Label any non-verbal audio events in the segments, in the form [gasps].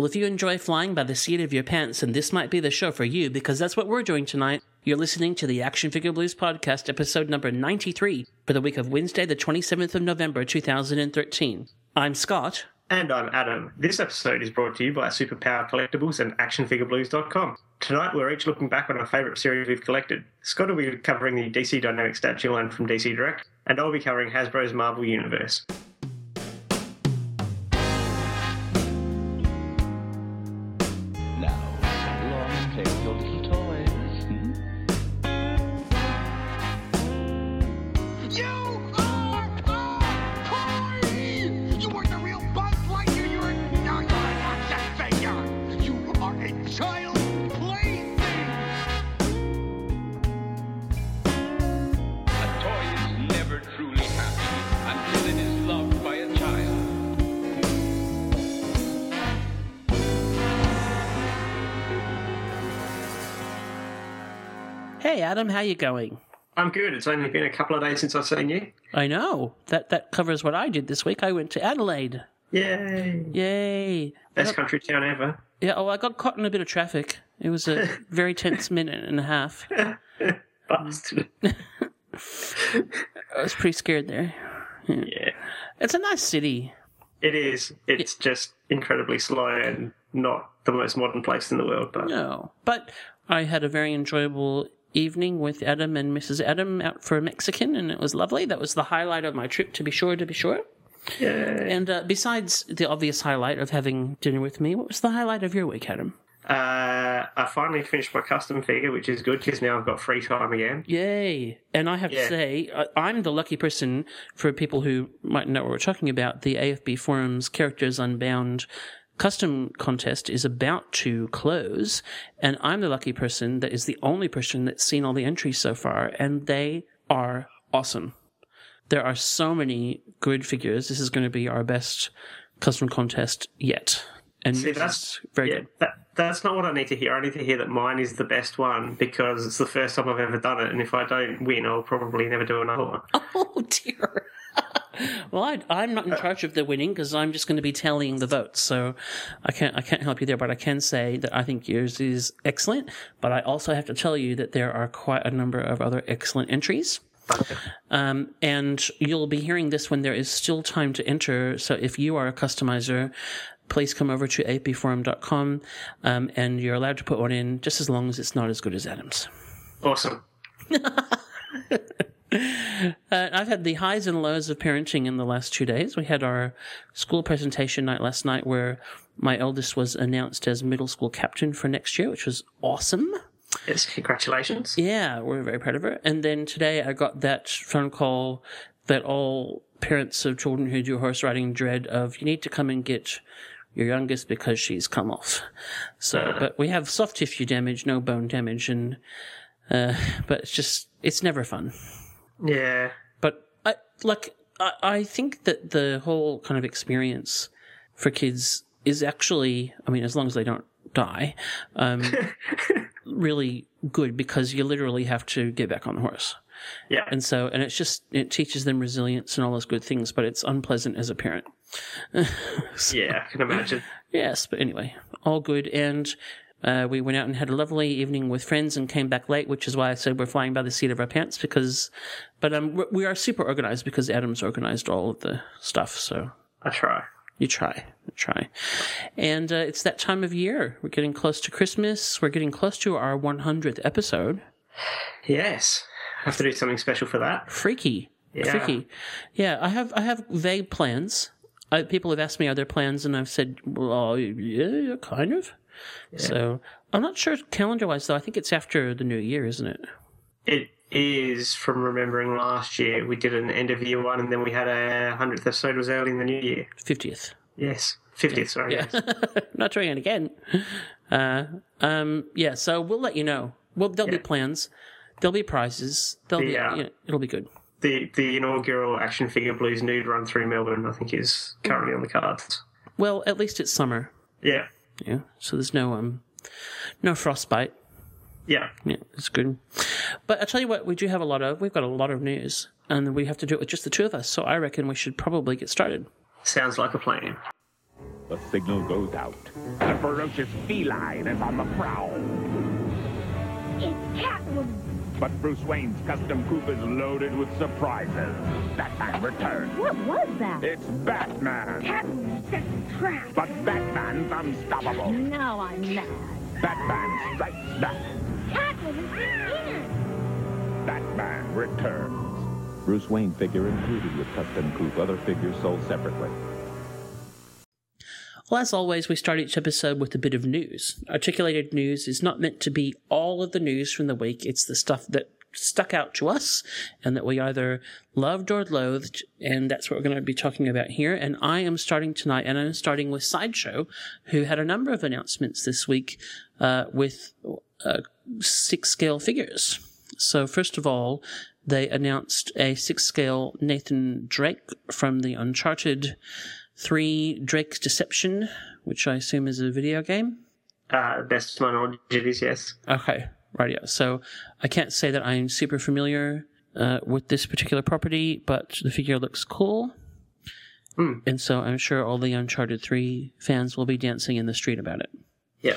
Well, if you enjoy flying by the seat of your pants, then this might be the show for you because that's what we're doing tonight. You're listening to the Action Figure Blues podcast, episode number 93, for the week of Wednesday, the 27th of November, 2013. I'm Scott. And I'm Adam. This episode is brought to you by Superpower Collectibles and ActionFigureBlues.com. Tonight, we're each looking back on our favourite series we've collected. Scott will be covering the DC Dynamic statue line from DC Direct, and I'll be covering Hasbro's Marvel Universe. Adam, how you going? I'm good. It's only been a couple of days since I've seen you. I know. That that covers what I did this week. I went to Adelaide. Yay! Yay. Best country town ever. Yeah, oh, I got caught in a bit of traffic. It was a [laughs] very tense minute and a half. [laughs] Bastard. [laughs] I was pretty scared there. yeah. It's a nice city. It is. It's just incredibly slow and not the most modern place in the world, but No. But I had a very enjoyable evening with Adam and Mrs. Adam out for a Mexican, and it was lovely. That was the highlight of my trip, to be sure, to be sure. yeah. And uh, besides the obvious highlight of having dinner with me, what was the highlight of your week, Adam? Uh, I finally finished my custom figure, which is good because now I've got free time again. Yay! And I have to say, I- I'm the lucky person for people who might know what we're talking about. The AFB Forums Characters Unbound custom contest is about to close, and I'm the lucky person that is the only person that's seen all the entries so far, and they are awesome. There are so many good figures. This is going to be our best custom contest yet. And See, that's very yeah, good. that, that's not what I need to hear. I need to hear that mine is the best one because it's the first time I've ever done it, and if I don't win, I'll probably never do another one. [laughs] Oh dear. Well, I, I'm not in charge of the winning because I'm just going to be tallying the votes, so I can't I can't help you there. But I can say that I think yours is excellent. But I also have to tell you that there are quite a number of other excellent entries. Um, and you'll be hearing this when there is still time to enter. So if you are a customizer, please come over to apforum.com um, and you're allowed to put one in just as long as it's not as good as Adam's. Awesome. [laughs] Uh, I've had the highs and lows of parenting in the last two days. We had our school presentation night last night where my eldest was announced as middle school captain for next year, which was awesome. Yes, congratulations. Yeah, we're very proud of her. And then today I got that phone call that all parents of children who do horse riding dread of you need to come and get your youngest because she's come off. So, but we have soft tissue damage, no bone damage, and uh, [laughs] but it's just it's never fun. Yeah. But I like I, I think that the whole kind of experience for kids is actually I mean as long as they don't die, um, [laughs] really good because you literally have to get back on the horse. Yeah. And so and it's just it teaches them resilience and all those good things, but it's unpleasant as a parent. [laughs] yeah, I can imagine. [laughs] Yes, but anyway, all good. And uh, we went out and had a lovely evening with friends and came back late, which is why I said we're flying by the seat of our pants because, but um, we- are super organized because Adam's organized all of the stuff. So I try. you try, you try. And uh, it's that time of year. We're getting close to Christmas. We're getting close to our 100th episode. Yes. I have to do something special for that. Freaky. Yeah. Freaky. Yeah, I have I have vague plans. I, people have asked me, are there plans? And I've said, well, yeah, kind of. So I'm not sure calendar wise, though. I think it's after the new year, isn't it? It is from remembering last year. We did an end of year one, and then we had a hundredth episode was early in the new year. 50th. Yes, fiftieth. Sorry. Yeah. yes. [laughs] not doing it again. Uh, um, yeah, so we'll let you know. Well, there'll be plans. There'll be prizes. There'll be, Yeah. you know, it'll be good. The the inaugural Action Figure Blues nude run through Melbourne, I think, is currently on the cards. Well, at least it's summer. Yeah. Yeah, so there's no um, no frostbite. Yeah. Yeah, it's good. But I tell you what, we do have a lot of. We've got a lot of news, and we have to do it with just the two of us. So I reckon we should probably get started. Sounds like a plan. the signal goes out. The ferocious feline is on the prowl. It's Catwoman. But Bruce Wayne's custom coupe is loaded with surprises. Batman returns. What was that? It's Batman. Catwoman set the trap. But Batman's unstoppable. Now I'm mad. Batman strikes back. Catwoman's here. Batman returns. Bruce Wayne figure included with custom coupe. Other figures sold separately. Well, as always, we start each episode with a bit of news. Articulated news is not meant to be all of the news from the week, it's the stuff that stuck out to us and that we either loved or loathed, and that's what we're going to be talking about here. And I am starting tonight, and I'm starting with Sideshow, who had a number of announcements this week uh, with uh, six scale figures. So, first of all, they announced a six scale Nathan Drake from the Uncharted 3 Drake's Deception, which I assume is a video game. Uh, best to my knowledge, it is yes. Okay, right. Yeah. So I can't say that I'm super familiar uh, with this particular property, but the figure looks cool. Hmm. And so I'm sure all the Uncharted 3 fans will be dancing in the street about it. Yeah.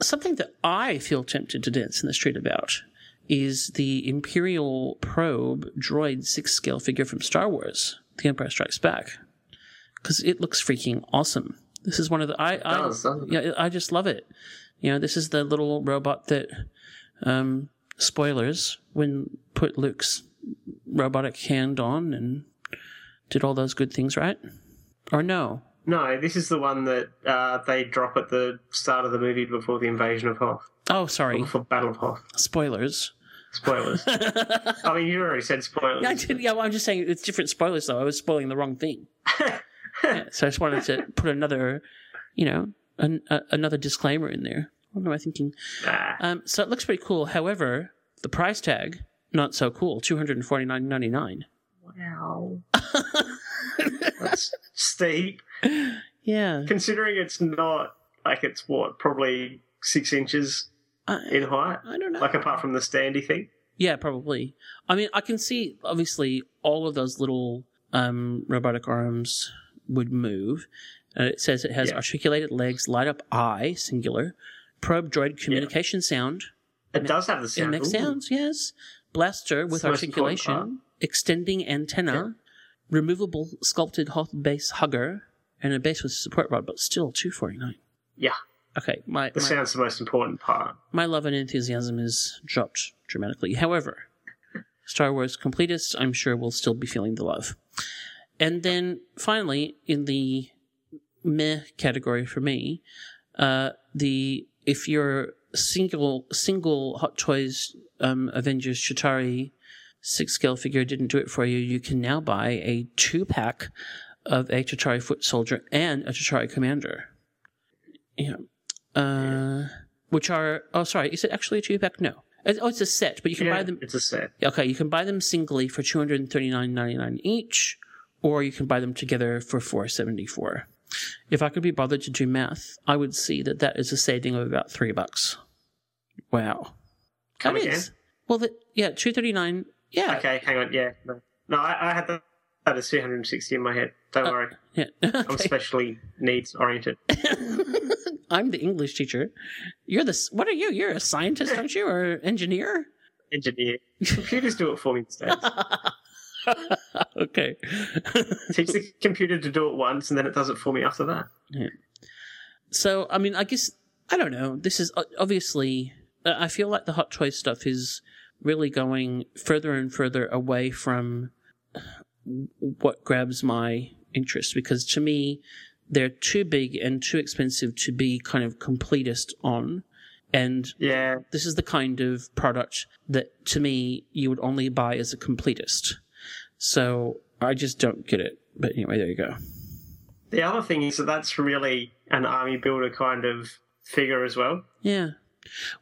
Something that I feel tempted to dance in the street about is the Imperial Probe droid six scale figure from Star Wars, The Empire Strikes Back. Because it looks freaking awesome. This is one of the I I, does, doesn't yeah I just love it. You know, this is the little robot that um spoilers when put Luke's robotic hand on and did all those good things, right? Or no? No, this is the one that uh, they drop at the start of the movie before the invasion of Hoth. Oh, sorry. Before Battle of Hoth. Spoilers. Spoilers. [laughs] I mean, you already said spoilers. Yeah, I did, yeah, well, I'm just saying it's different spoilers though. I was spoiling the wrong thing. [laughs] [laughs] So I just wanted to put another, you know, an, a, another disclaimer in there. What am I thinking? Nah. Um, so it looks pretty cool. However, the price tag not so cool. Two hundred and forty nine ninety nine. Wow. [laughs] That's steep. Yeah. Considering it's not like it's what, probably six inches in height? I don't know. Like apart from the standy thing? Yeah, probably. I mean, I can see obviously all of those little um, robotic arms would move. Uh, it says it has Yeah. articulated legs, light up eye, singular, probe droid communication sound, It does have the sound. next Ooh. sounds, yes, blaster with articulation, extending antenna, removable sculpted Hoth base hugger, and a base with support rod, but still two forty nine. Yeah. Okay, my The my, sound's the most important part. my love and enthusiasm is dropped dramatically. However, Star Wars completists, I'm sure, will still be feeling the love. And then finally, in the meh category for me, uh, the if your single single Hot Toys um, Avengers Chitauri six scale figure didn't do it for you, you can now buy a two pack of a Chitauri Foot Soldier and a Chitauri Commander. Yeah. Uh, which are oh sorry, is it actually a two pack? No. It's- Oh, it's a set, but you can yeah, buy them. it's a set. Okay, you can buy them singly for two hundred and thirty nine ninety nine each, or you can buy them together for four seventy four. If I could be bothered to do math, I would see that that is a saving of about three bucks. Wow, Come That again? is. Well, that yeah, two thirty nine. Yeah, Okay, hang on. Yeah. No, no I, I had that, that as 260 in my head. Don't Uh, worry. yeah. [laughs] I'm Okay. specially needs oriented. [laughs] I'm the English teacher. You're the what are you? You're a scientist, aren't you, or engineer? Engineer. Computers do it for me instead. [laughs] [laughs] okay. [laughs] Teach the computer to do it once and then it does it for me after that. So, I mean, I guess I don't know. This is obviously. I feel like the Hot Toys stuff is really going further and further away from what grabs my interest because to me, they're too big and too expensive to be kind of completist on. And Yeah. this is the kind of product that to me you would only buy as a completist. So I just don't get it. But anyway, there you go. The other thing is that that's really an army builder kind of figure as well. Yeah.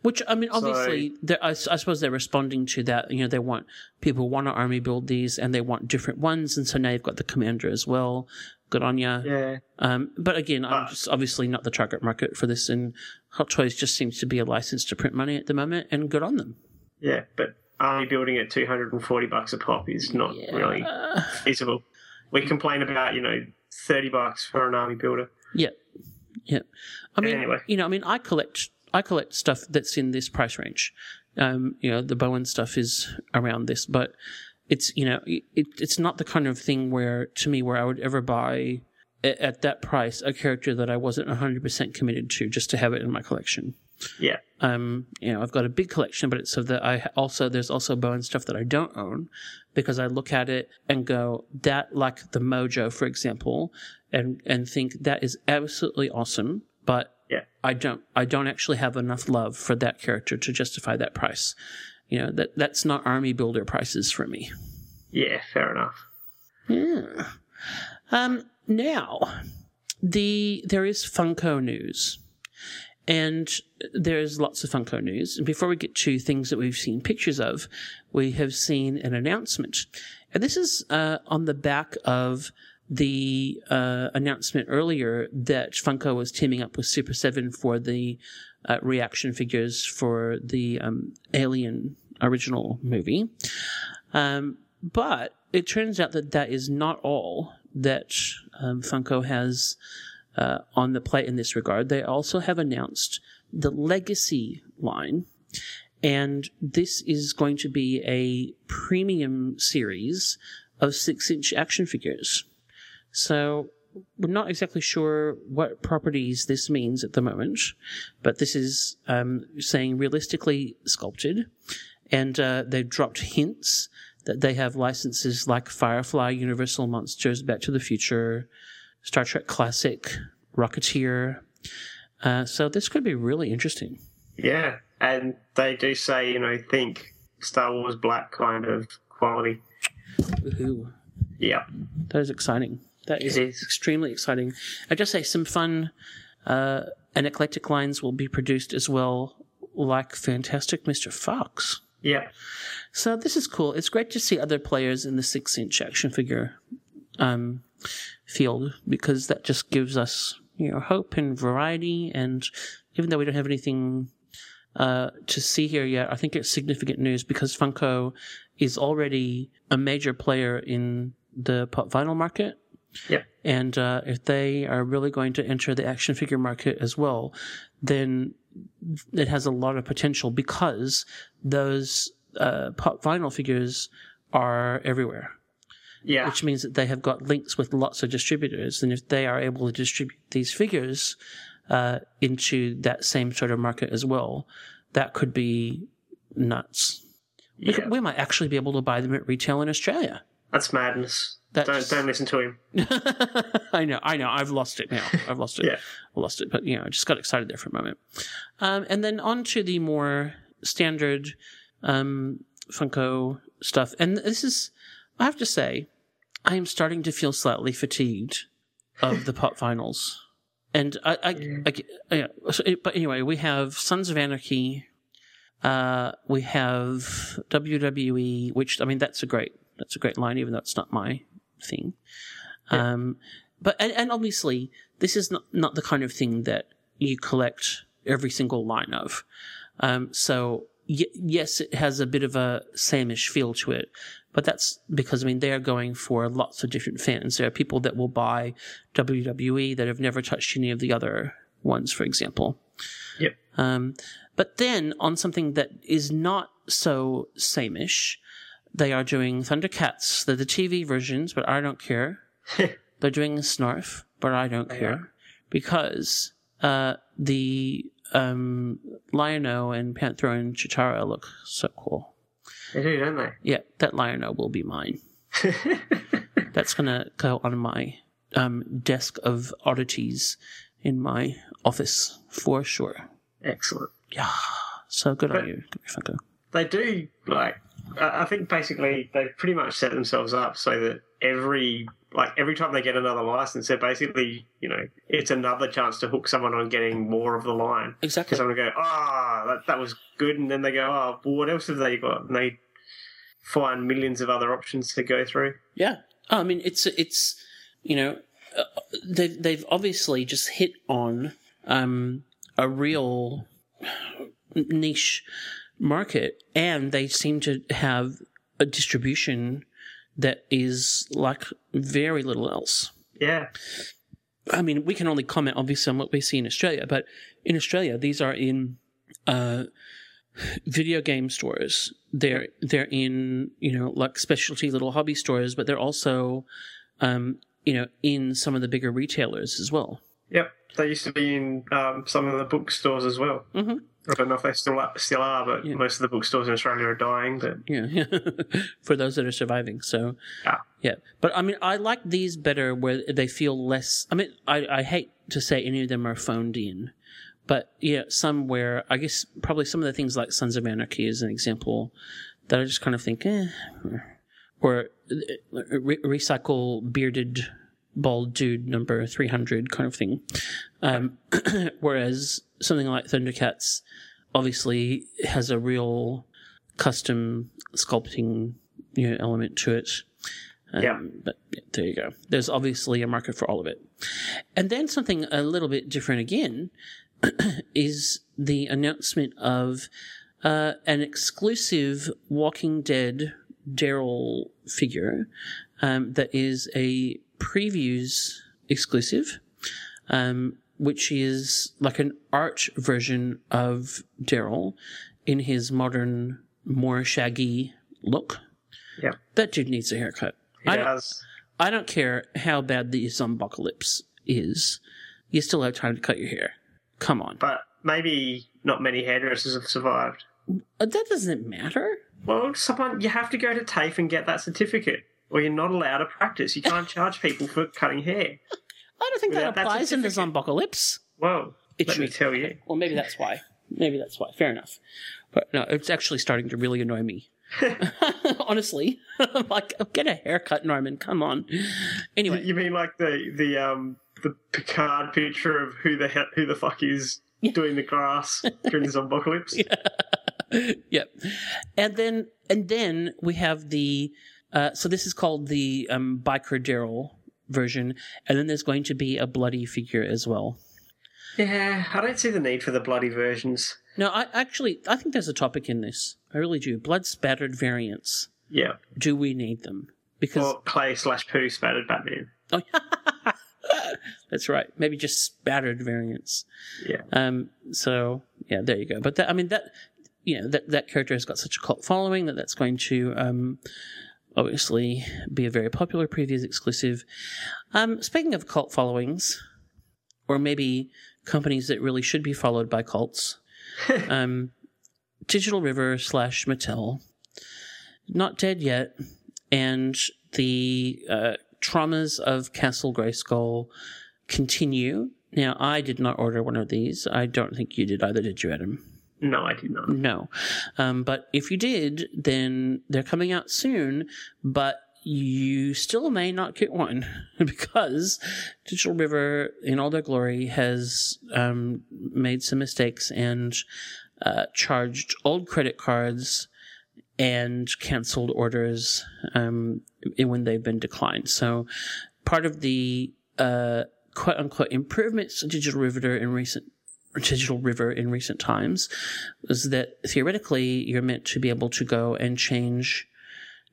Which I mean, obviously, they're- I, I suppose they're responding to that. You know, they want people want to army build these, and they want different ones, and so now you've got the commander as well. Good on ya. Yeah. Um, but again, I'm Ah. just obviously not the target market for this, and Hot Toys just seems to be a license to print money at the moment, and good on them. Yeah. But army building at 240 bucks a pop is not really feasible. We complain about, you know, 30 bucks for an army builder. Yeah. Yeah, I mean, Anyway. you know, I mean, I collect I collect stuff that's in this price range. Um, you know, the Bowen stuff is around this, but it's you know, it, it's not the kind of thing where to me where I would ever buy at, at that price a character that I wasn't hundred percent committed to just to have it in my collection. Yeah. Um, you know, I've got a big collection, but it's so that I also there's also Bowen stuff that I don't own because I look at it and go that like the Mojo, for example, and and think that is absolutely awesome, but Yeah. I don't I don't actually have enough love for that character to justify that price. You know that that's not army builder prices for me. Yeah, fair enough. Yeah. Um, now, the there is Funko news, and there's lots of Funko news. And before we get to things that we've seen pictures of, we have seen an announcement, and this is uh, on the back of the uh, announcement earlier that Funko was teaming up with Super Seven for the uh, reaction figures for the um, Alien original movie. Um, but it turns out that that is not all that um, Funko has uh, on the plate in this regard. They also have announced the Legacy line, and this is going to be a premium series of six inch action figures. So we're not exactly sure what properties this means at the moment, but this is um, saying realistically sculpted, and uh, they've dropped hints that they have licenses like Firefly, Universal Monsters, Back to the Future, Star Trek Classic, Rocketeer. Uh, so this could be really interesting. Yeah, and they do say, you know, think Star Wars Black kind of quality. Woohoo. Yeah, That is exciting. That is, is. extremely exciting. I just say some fun uh, and eclectic lines will be produced as well, like Fantastic Mr. Fox. yeah, So this is cool. It's great to see other players in the six-inch action figure um, field because that just gives us, you know, hope and variety. And even though we don't have anything uh, to see here yet, I think it's significant news because Funko is already a major player in the pop vinyl market. yeah, And uh, if they are really going to enter the action figure market as well, then it has a lot of potential because those uh, pop vinyl figures are everywhere, yeah, which means that they have got links with lots of distributors. And if they are able to distribute these figures uh, into that same sort of market as well, that could be nuts. We, could- we might actually be able to buy them at retail in Australia. That's madness. That's- Don't don't listen to him. [laughs] I know, I know. I've lost it now. I've lost it. Yeah. I lost it. But you know, I just got excited there for a moment. Um, and then on to the more standard um, Funko stuff. And this is, I have to say, I am starting to feel slightly fatigued of the pop vinyls. And I, I, I, yeah, it- but anyway, we have Sons of Anarchy. Uh, we have WWE, which I mean, that's a great, that's a great line, even though it's not my thing. Um, but and, and obviously, this is not not the kind of thing that you collect every single line of. Um, so y- yes, it has a bit of a samish feel to it, but that's because I mean they are going for lots of different fans. There are people that will buy WWE that have never touched any of the other ones, for example. Yep. Um, but then on something that is not so samish, they are doing Thundercats. They're the TV versions, but I don't care. [laughs] They're doing Snarf, but I don't care because uh, the um, Lion-O and Panther and Cheetara look so cool. They do, don't they? Yeah, that Lion-O will be mine. [laughs] That's gonna go on my um, desk of oddities in my office for sure. Excellent. Yeah, so good on you, Funko. They do like. I think basically they pretty much set themselves up so that every like every time they get another license, they're basically you know it's another chance to hook someone on getting more of the line. Exactly. Because someone will go, ah, that, that was good, and then they go, oh, well, what else have they got? And they find millions of other options to go through. Yeah, I mean it's it's you know uh, they've they've obviously just hit on um, a real niche market, and they seem to have a distribution that is like very little else. Yeah, I mean, we can only comment obviously on what we see in Australia, but in Australia, these are in uh, video game stores. They're they're in you know like specialty little hobby stores, but they're also um, you know in some of the bigger retailers as well. Yep, they used to be in um, some of the bookstores as well. Mhm. I don't know if they still are, still are, but Yeah. most of the bookstores in Australia are dying. But Yeah, [laughs] for those that are surviving. So, Yeah. yeah. But I mean, I like these better where they feel less. I mean, I, I hate to say any of them are phoned in, but yeah, somewhere I guess probably some of the things like Sons of Anarchy is an example that I just kind of think, eh, or uh, re- recycle bearded bald dude number 300 kind of thing. Um, [clears throat] whereas something like Thundercats obviously has a real custom sculpting you know, element to it. Um, Yeah. But yeah, there you go. There's obviously a market for all of it. And then something a little bit different again [clears throat] is the announcement of uh, an exclusive Walking Dead Daryl figure um, that is a previews exclusive, um, which is like an art version of Daryl in his modern, more shaggy look. Yeah. That dude needs a haircut. he I don't- does. I don't care how bad the zombocalypse is. You still have time to cut your hair. Come on. But maybe not many hairdressers have survived. Uh, That doesn't matter. Well, someone you have to go to TAFE and get that certificate, or you're not allowed to practice. You can't [laughs] charge people for cutting hair. I don't think that Without that applies in the zombocalypse. Well, It let me should. tell you. Well, maybe that's why. Maybe that's why. Fair enough. But no, it's actually starting to really annoy me. [laughs] [laughs] Honestly, like get a haircut, Norman. Come on. Anyway, You mean like the the um the Picard picture of who the he- who the fuck is doing the grass [laughs] during the zombocalypse? [laughs] yep. And then and then we have the uh, so this is called the um, biker Daryl version, and then there's going to be a bloody figure as well. Yeah, I don't see the need for the bloody versions. No, I actually I think there's a topic in this. I really do. Blood spattered variants. Yeah, Do we need them? Because or clay slash poo spattered Batman. oh, [laughs] that's right. Maybe just spattered variants. Yeah, Um. So yeah, there you go. But that, I mean that you know that that character has got such a cult following that that's going to um obviously be a very popular previews exclusive. Um. Speaking of cult followings, or maybe companies that really should be followed by cults, [laughs] um, Digital River slash Mattel, not dead yet, and the uh, traumas of Castle Grayskull continue. Now, I did not order one of these. I don't think you did either, did you, Adam? no, I did not. No. Um, but if you did, then they're coming out soon, but you still may not get one [laughs] because Digital River, in all their glory, has um, made some mistakes and uh, charged old credit cards and canceled orders um, when they've been declined. So part of the uh, quote unquote improvements to Digital River in recent Digital River in recent times is that theoretically you're meant to be able to go and change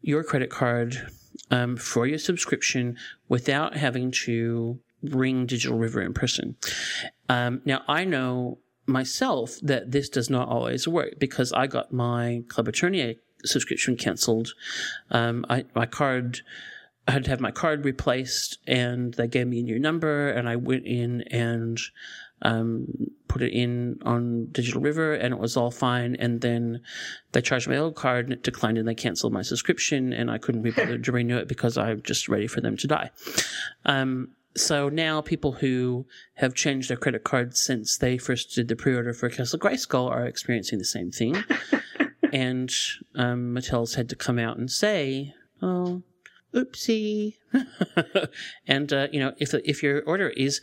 your credit card um, for your subscription without having to ring Digital River in person. Um, now, I know myself that this does not always work because I got my Club Eternia subscription canceled. Um, I, my card, I had to have my card replaced, and they gave me a new number, and I went in and um, put it in on Digital River, and it was all fine. And then they charged my old card, and it declined, and they canceled my subscription, and I couldn't be [laughs] bothered to renew it because I'm just ready for them to die. Um, so now people who have changed their credit cards since they first did the pre-order for Castle Grayskull are experiencing the same thing. [laughs] and um, Mattel's had to come out and say, "Oh, oopsie." [laughs] and uh, you know, if if your order is,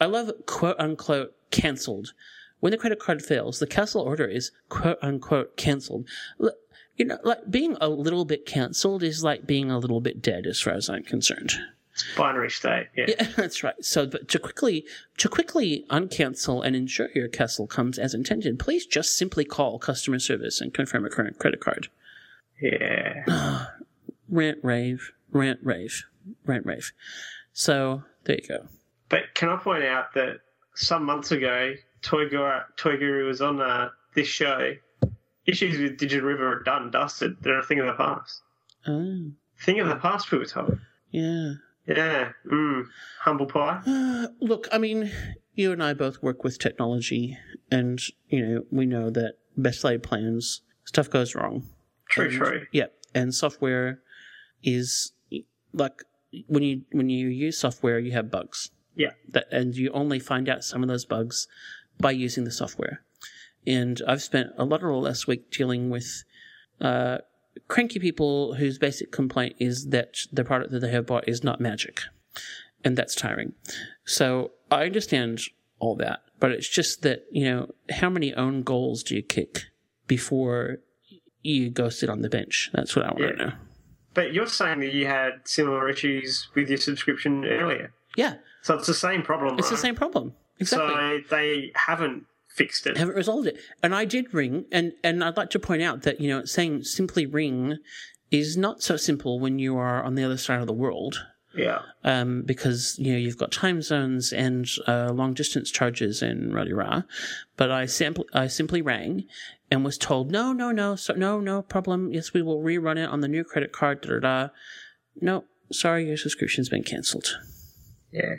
I love quote unquote canceled. When the credit card fails, the Castle order is quote unquote canceled. You know, like being a little bit canceled is like being a little bit dead, as far as I'm concerned. Binary state. Yeah. Yeah, [laughs] that's right. So, but to quickly to quickly uncancel and ensure your castle comes as intended, please just simply call customer service and confirm a current credit card. Yeah. [sighs] Rant rave, rant rave, rant rave. So there you go. But can I point out that some months ago, Toy Guru, Toy Guru was on uh, this show. Issues with Digital River are done, dusted. They're a thing of the past. Oh, Thing of the past, we were told. yeah. Yeah. Mm. Humble pie. Uh, look, I mean, you and I both work with technology, and you know we know that best laid plans stuff goes wrong. True, And- true. Yeah, and software is like when you when you use software, you have bugs. Yeah. That and you only find out some of those bugs by using the software. And I've spent a lot of the last week dealing with uh, cranky people whose basic complaint is that the product that they have bought is not magic, and that's tiring. So I understand all that, but it's just that you know how many own goals do you kick before you go sit on the bench? That's what I want Yeah. to know. But you're saying that you had similar issues with your subscription earlier. Yeah, So it's the same problem, it's the same problem. Exactly. So they haven't fixed it. haven't resolved it. And I did ring, and and I'd like to point out that you know saying simply ring is not so simple when you are on the other side of the world. Yeah. Um, because you know you've got time zones and uh, long distance charges and rah rah. But I simply I simply rang and was told no no no so, no no problem. Yes, we will rerun it on the new credit card. Da da da. No, sorry, your subscription's been cancelled. Yeah.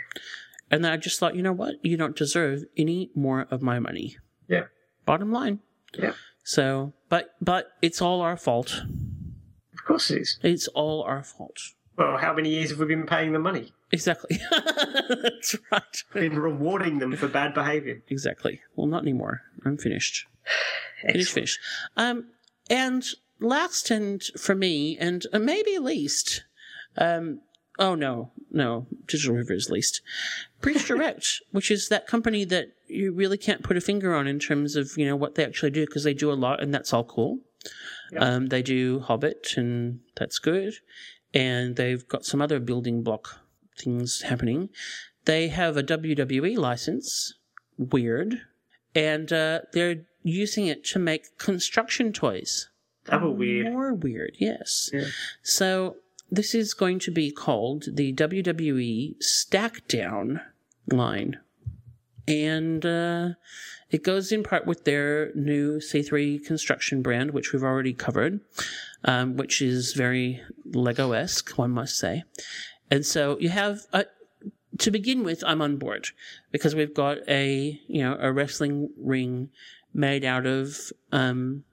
And then I just thought, you know what? You don't deserve any more of my money. Yeah. Bottom line. Yeah. So, but but it's all our fault. Of course it is. It's all our fault. Well, how many years have we been paying them money? Exactly. [laughs] That's right. Been rewarding them for bad behaviour. Exactly. Well, not anymore. I'm finished. [sighs] Finished. Finished. Um, and last and for me, and uh, maybe least, um, oh no, no, Digital River is least. Bridge Direct, [laughs] which is that company that you really can't put a finger on in terms of you know what they actually do because they do a lot and that's all cool. Um, they do Hobbit and that's good, and they've got some other building block things happening. They have a WWE license, weird, and uh, they're using it to make construction toys. Double weird. More weird, yes. Yeah. So this is going to be called the WWE Stack Down line. And uh, it goes in part with their new C3 construction brand, which we've already covered, um, which is very Lego esque, one must say. And so you have, uh, to begin with, I'm on board because we've got a, you know, a wrestling ring made out of um,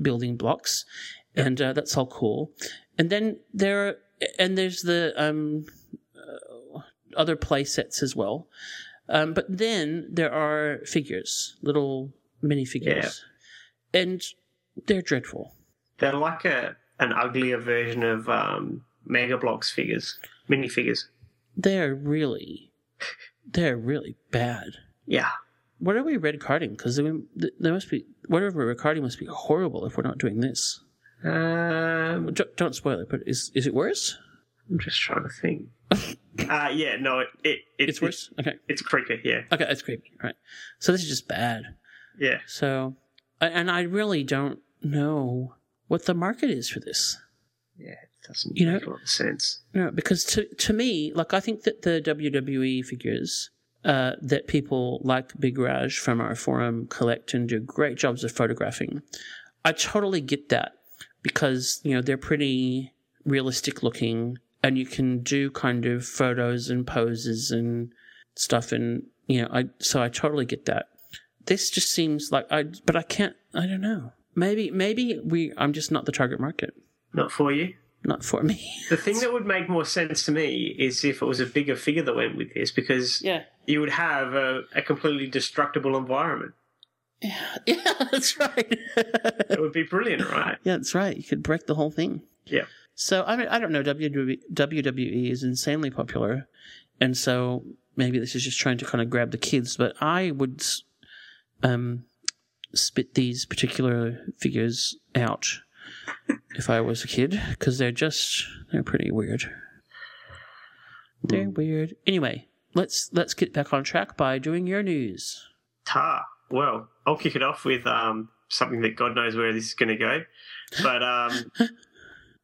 building blocks, and uh, that's all cool. And then there, are, and there's the um, uh, other play sets as well. Um, but then there are figures, little mini figures, and they're dreadful. They're like a an uglier version of um, Mega Bloks figures, minifigures. They're really, they're really bad. Yeah. What are we red carding? Because there must be whatever we're recording must be horrible if we're not doing this. Um, Don't, don't spoil it, but is is it worse? I'm just trying to think. [laughs] uh, yeah, no, it, it, it It's worse. Okay, It's creepy. Yeah, okay, it's creepy. All right, so this is just bad. yeah. So, and I really don't know what the market is for this. Yeah, it doesn't You know- make a lot of sense. No, because to to me, like I think that the WWE figures uh, that people like Big Raj from our forum collect and do great jobs of photographing. I totally get that because you know they're pretty realistic looking, and you can do kind of photos and poses and stuff, and you know, I so I totally get that. This just seems like I, but I can't. I don't know. Maybe maybe we. I'm just not the target market. Not for you. Not for me. [laughs] The thing that would make more sense to me is if it was a bigger figure that went with this, because yeah. you would have a, a completely destructible environment. Yeah, [laughs] yeah, that's right. It would be brilliant, right? yeah, that's right. You could break the whole thing. Yeah. So I mean, I don't know. WWE, WWE is insanely popular, and so maybe this is just trying to kind of grab the kids. But I would, um, spit these particular figures out if I was a kid because they're just they're pretty weird. They're weird. Anyway, let's let's get back on track by doing your news. Ta. Well, I'll kick it off with um, something that God knows where this is going to go. But um, [laughs]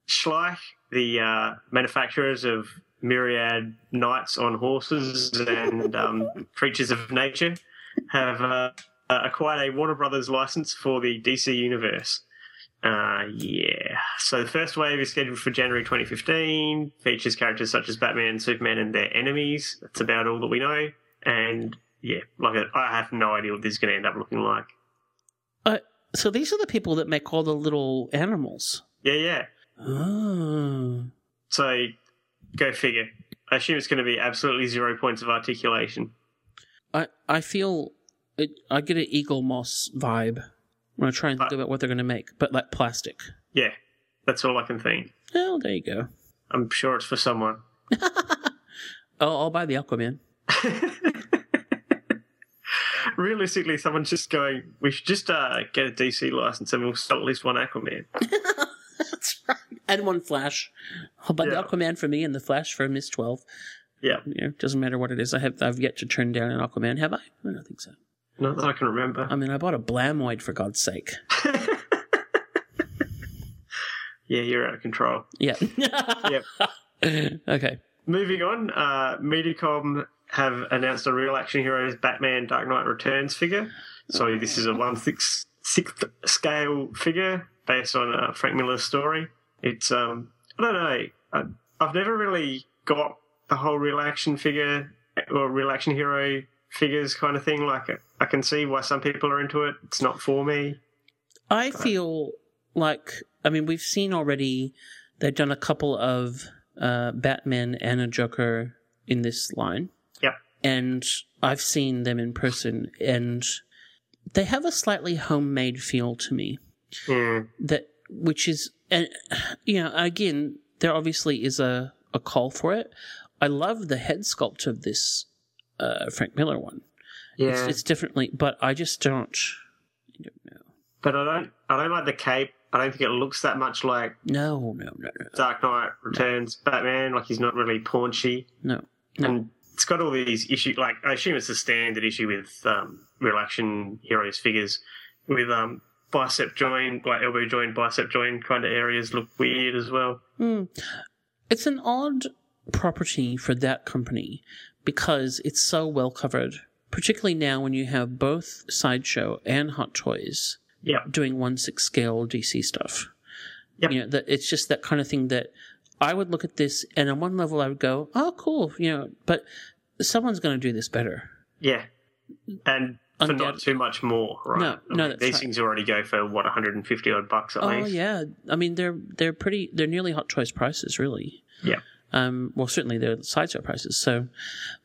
Schleich, the uh, manufacturers of myriad knights on horses and um, [laughs] creatures of nature have uh, acquired a Warner Brothers license for the DC universe. Uh, yeah. So the first wave is scheduled for January 2015. Features characters such as Batman, Superman, and their enemies. That's about all that we know. And yeah, like I have no idea what this is going to end up looking like. Uh, so these are the people that make all the little animals. Yeah, yeah. Oh. So go figure. I assume it's going to be absolutely zero points of articulation. I I feel it, I get an Eaglemoss vibe when I try and think Uh, about what they're going to make, but like plastic. Yeah, that's all I can think. Oh, there you go. I'm sure it's for someone. [laughs] Oh, I'll buy the Aquaman. [laughs] Realistically, someone's just going, we should just uh, get a DC license and we'll sell at least one Aquaman. [laughs] That's right. And one Flash. I'll Yeah. the Aquaman for me and the Flash for Miss Twelve. Yeah, You know, doesn't matter what it is. I have I've yet to turn down an Aquaman. Have I? I don't think so. not that I can remember. I mean, I bought a Blammoid for God's sake. [laughs] yeah, you're out of control. Yeah. [laughs] Yep. okay. Moving on, uh, Medicom have announced a Real Action Heroes Batman Dark Knight Returns figure. So this is a one six sixth scale figure based on uh, Frank Miller's story. It's um, I don't know. I, I've never really got the whole Real Action figure or Real Action Hero figures kind of thing. Like I can see why some people are into it. It's not for me. I feel like I mean we've seen already they've done a couple of uh, Batman and a Joker in this line. And I've seen them in person and they have a slightly homemade feel to me. Mm, That which is and you know, again, there obviously is a, a call for it. I love the head sculpt of this uh, Frank Miller one. yeah, It's, it's differently, but I just don't. I don't know. but I don't. I don't like the cape. I don't think it looks that much like No, no, no, no, Dark Knight Returns Batman. Like he's not really paunchy, no. No. and it's got all these issues. Like I assume it's a standard issue with um, real action heroes figures with um, bicep joint, like elbow joint, bicep joint kind of areas look weird as well. Hmm. It's an odd property for that company because it's so well covered, particularly now when you have both Sideshow and Hot Toys Yeah, doing one six scale DC stuff. Yep. You know, that it's just that kind of thing that I would look at this and on one level I would go, "Oh, cool," you know, but someone's going to do this better. yeah, and for not too much more, right? No, I no, mean, these right. things already go for what 150 odd bucks at Oh least. Oh yeah, I mean they're they're pretty they're nearly Hot Toys prices really. Yeah. Um. Well, certainly they're sideshow prices. So,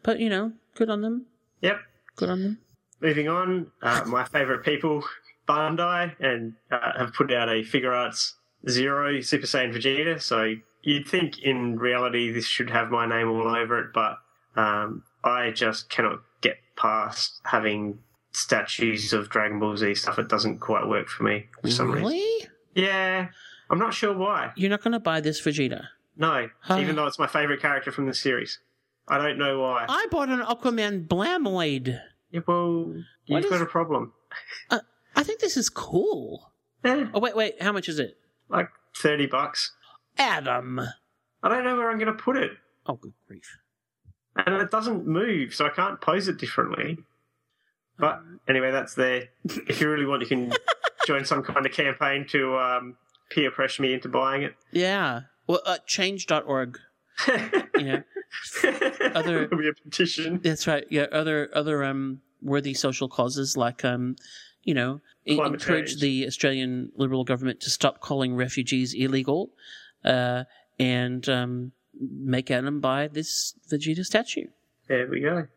but you know, good on them. Yep. Good on them. Moving on, uh, my favourite people, Bandai, and uh, have put out a Figuarts Zero Super Saiyan Vegeta. So you'd think in reality this should have my name all over it, but um, I just cannot get past having statues of Dragon Ball Z stuff. It doesn't quite work for me for some reason. Really? Yeah, I'm not sure why. You're not going to buy this Vegeta? No, Huh. even though it's my favourite character from the series. I don't know why. I bought an Aquaman Blammoid. Yeah, well, you've is- got a problem. I think this is cool. Eh, Oh wait, wait. How much is it? like 30 bucks. Adam. I don't know where I'm going to put it. Oh, good grief. And it doesn't move, so I can't pose it differently. But anyway, that's there. If you really want, you can [laughs] join some kind of campaign to um, peer pressure me into buying it. Yeah. Well, uh, change.org. You know, [laughs] Other- It'll be a petition. that's right. Yeah. Other other um worthy social causes like um you know Climate encourage change. the Australian Liberal government to stop calling refugees illegal, uh, and um make Adam buy this Vegeta statue. There we go.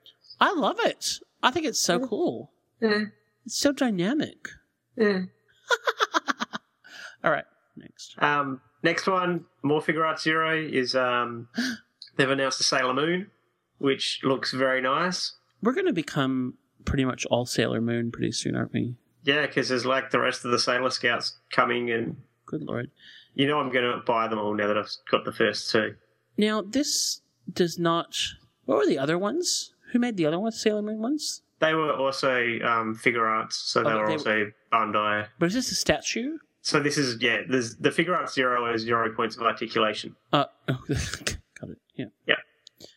I love it. I think it's so cool. Yeah, It's so dynamic. yeah. [laughs] All right, next. Um, next one, more Figuarts Zero, is um, [gasps] they've announced a Sailor Moon, which looks very nice. We're going to become pretty much all Sailor Moon pretty soon, aren't we? Yeah, because there's like the rest of the Sailor Scouts coming, and Good lord. You know I'm going to buy them all now that I've got the first two. Now this does not. What were the other ones? Who made the other ones? Sailor Moon ones? They were also um, Figuarts, so they Oh, were they- also Bandai. But is this a statue? So this is yeah, there's the Figuarts Zero is zero points of articulation. Uh, oh, [laughs] got it. Yeah. Yeah.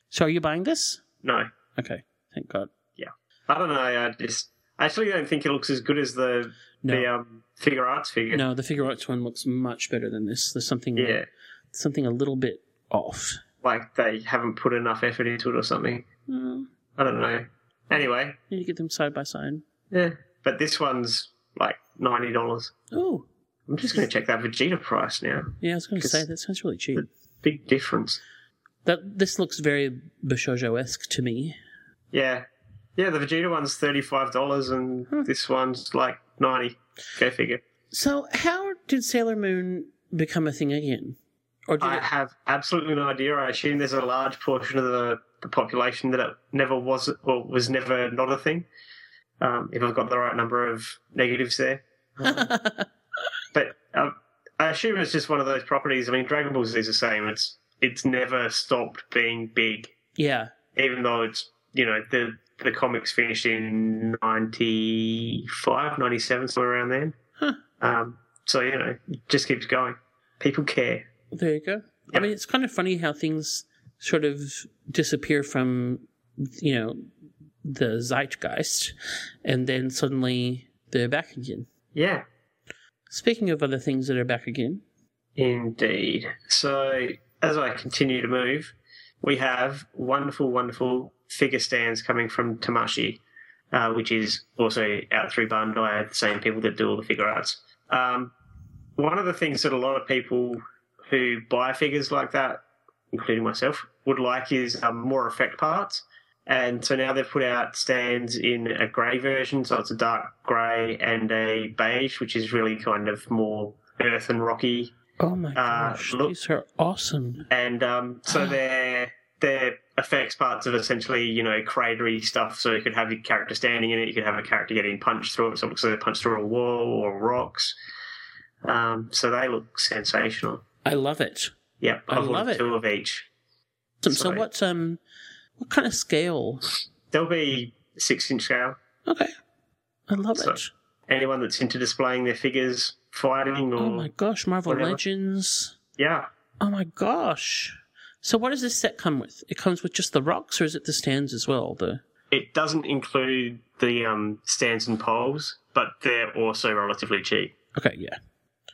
So are you buying this? No, Okay, thank God. Yeah. I don't know. I just I actually don't think it looks as good as the No, the um, Figuarts figure. no, the Figuarts one looks much better than this. There's something, Yeah, something a little bit off. like they haven't put enough effort into it or something. Mm, I don't know. Anyway, need to get them side by side. yeah. But this one's like ninety dollars. Oh, I'm just going to check that Vegeta price now. yeah, I was gonna say that sounds really cheap. Big difference. That this looks very Bishojo esque to me. Yeah, yeah. The Vegeta one's thirty five dollars, and Hmm. this one's like ninety. Go figure. So how did Sailor Moon become a thing again? Or did I it, have absolutely no idea. I assume there's a large portion of the, the population that it never was or was never not a thing. Um, if I've got the right number of negatives there. [laughs] But um, I assume it's just one of those properties. I mean, Dragon Ball Z is the same. It's it's never stopped being big, yeah, even though it's you know the the comics finished in 95, 97, somewhere around then. Huh. Um, so you know, it just keeps going. People care. there you go. I mean, it's kind of funny how things sort of disappear from, you know, the zeitgeist, and then suddenly they're back again. Yeah, Speaking of other things that are back again, indeed. So as I continue to move, we have wonderful, wonderful figure stands coming from Tamashii, uh, which is also out through Bandai, the same people that do all the Figuarts. Um, one of the things that a lot of people who buy figures like that, including myself, would like is um, more effect parts. And so now they've put out stands in a grey version, so it's a dark grey and a beige, which is really kind of more earth and rocky. oh my Uh, gosh, look- these are awesome. And um, so they're they're effects parts of essentially you know cratery stuff. So you could have your character standing in it, you could have a character getting punched through it, so it looks like they punched through a wall or rocks. Um, so they look sensational. I love it. Yep, I I've love it. two of each. So, so what um, what kind of scale? They'll be six inch scale. Okay, I love So- it. Anyone that's into displaying their figures fighting or Oh my gosh, Marvel whatever. Legends. yeah, Oh my gosh. So what does this set come with? It comes with just the rocks, or is it the stands as well? The it doesn't include the um, stands and poles, but they're also relatively cheap. okay, yeah.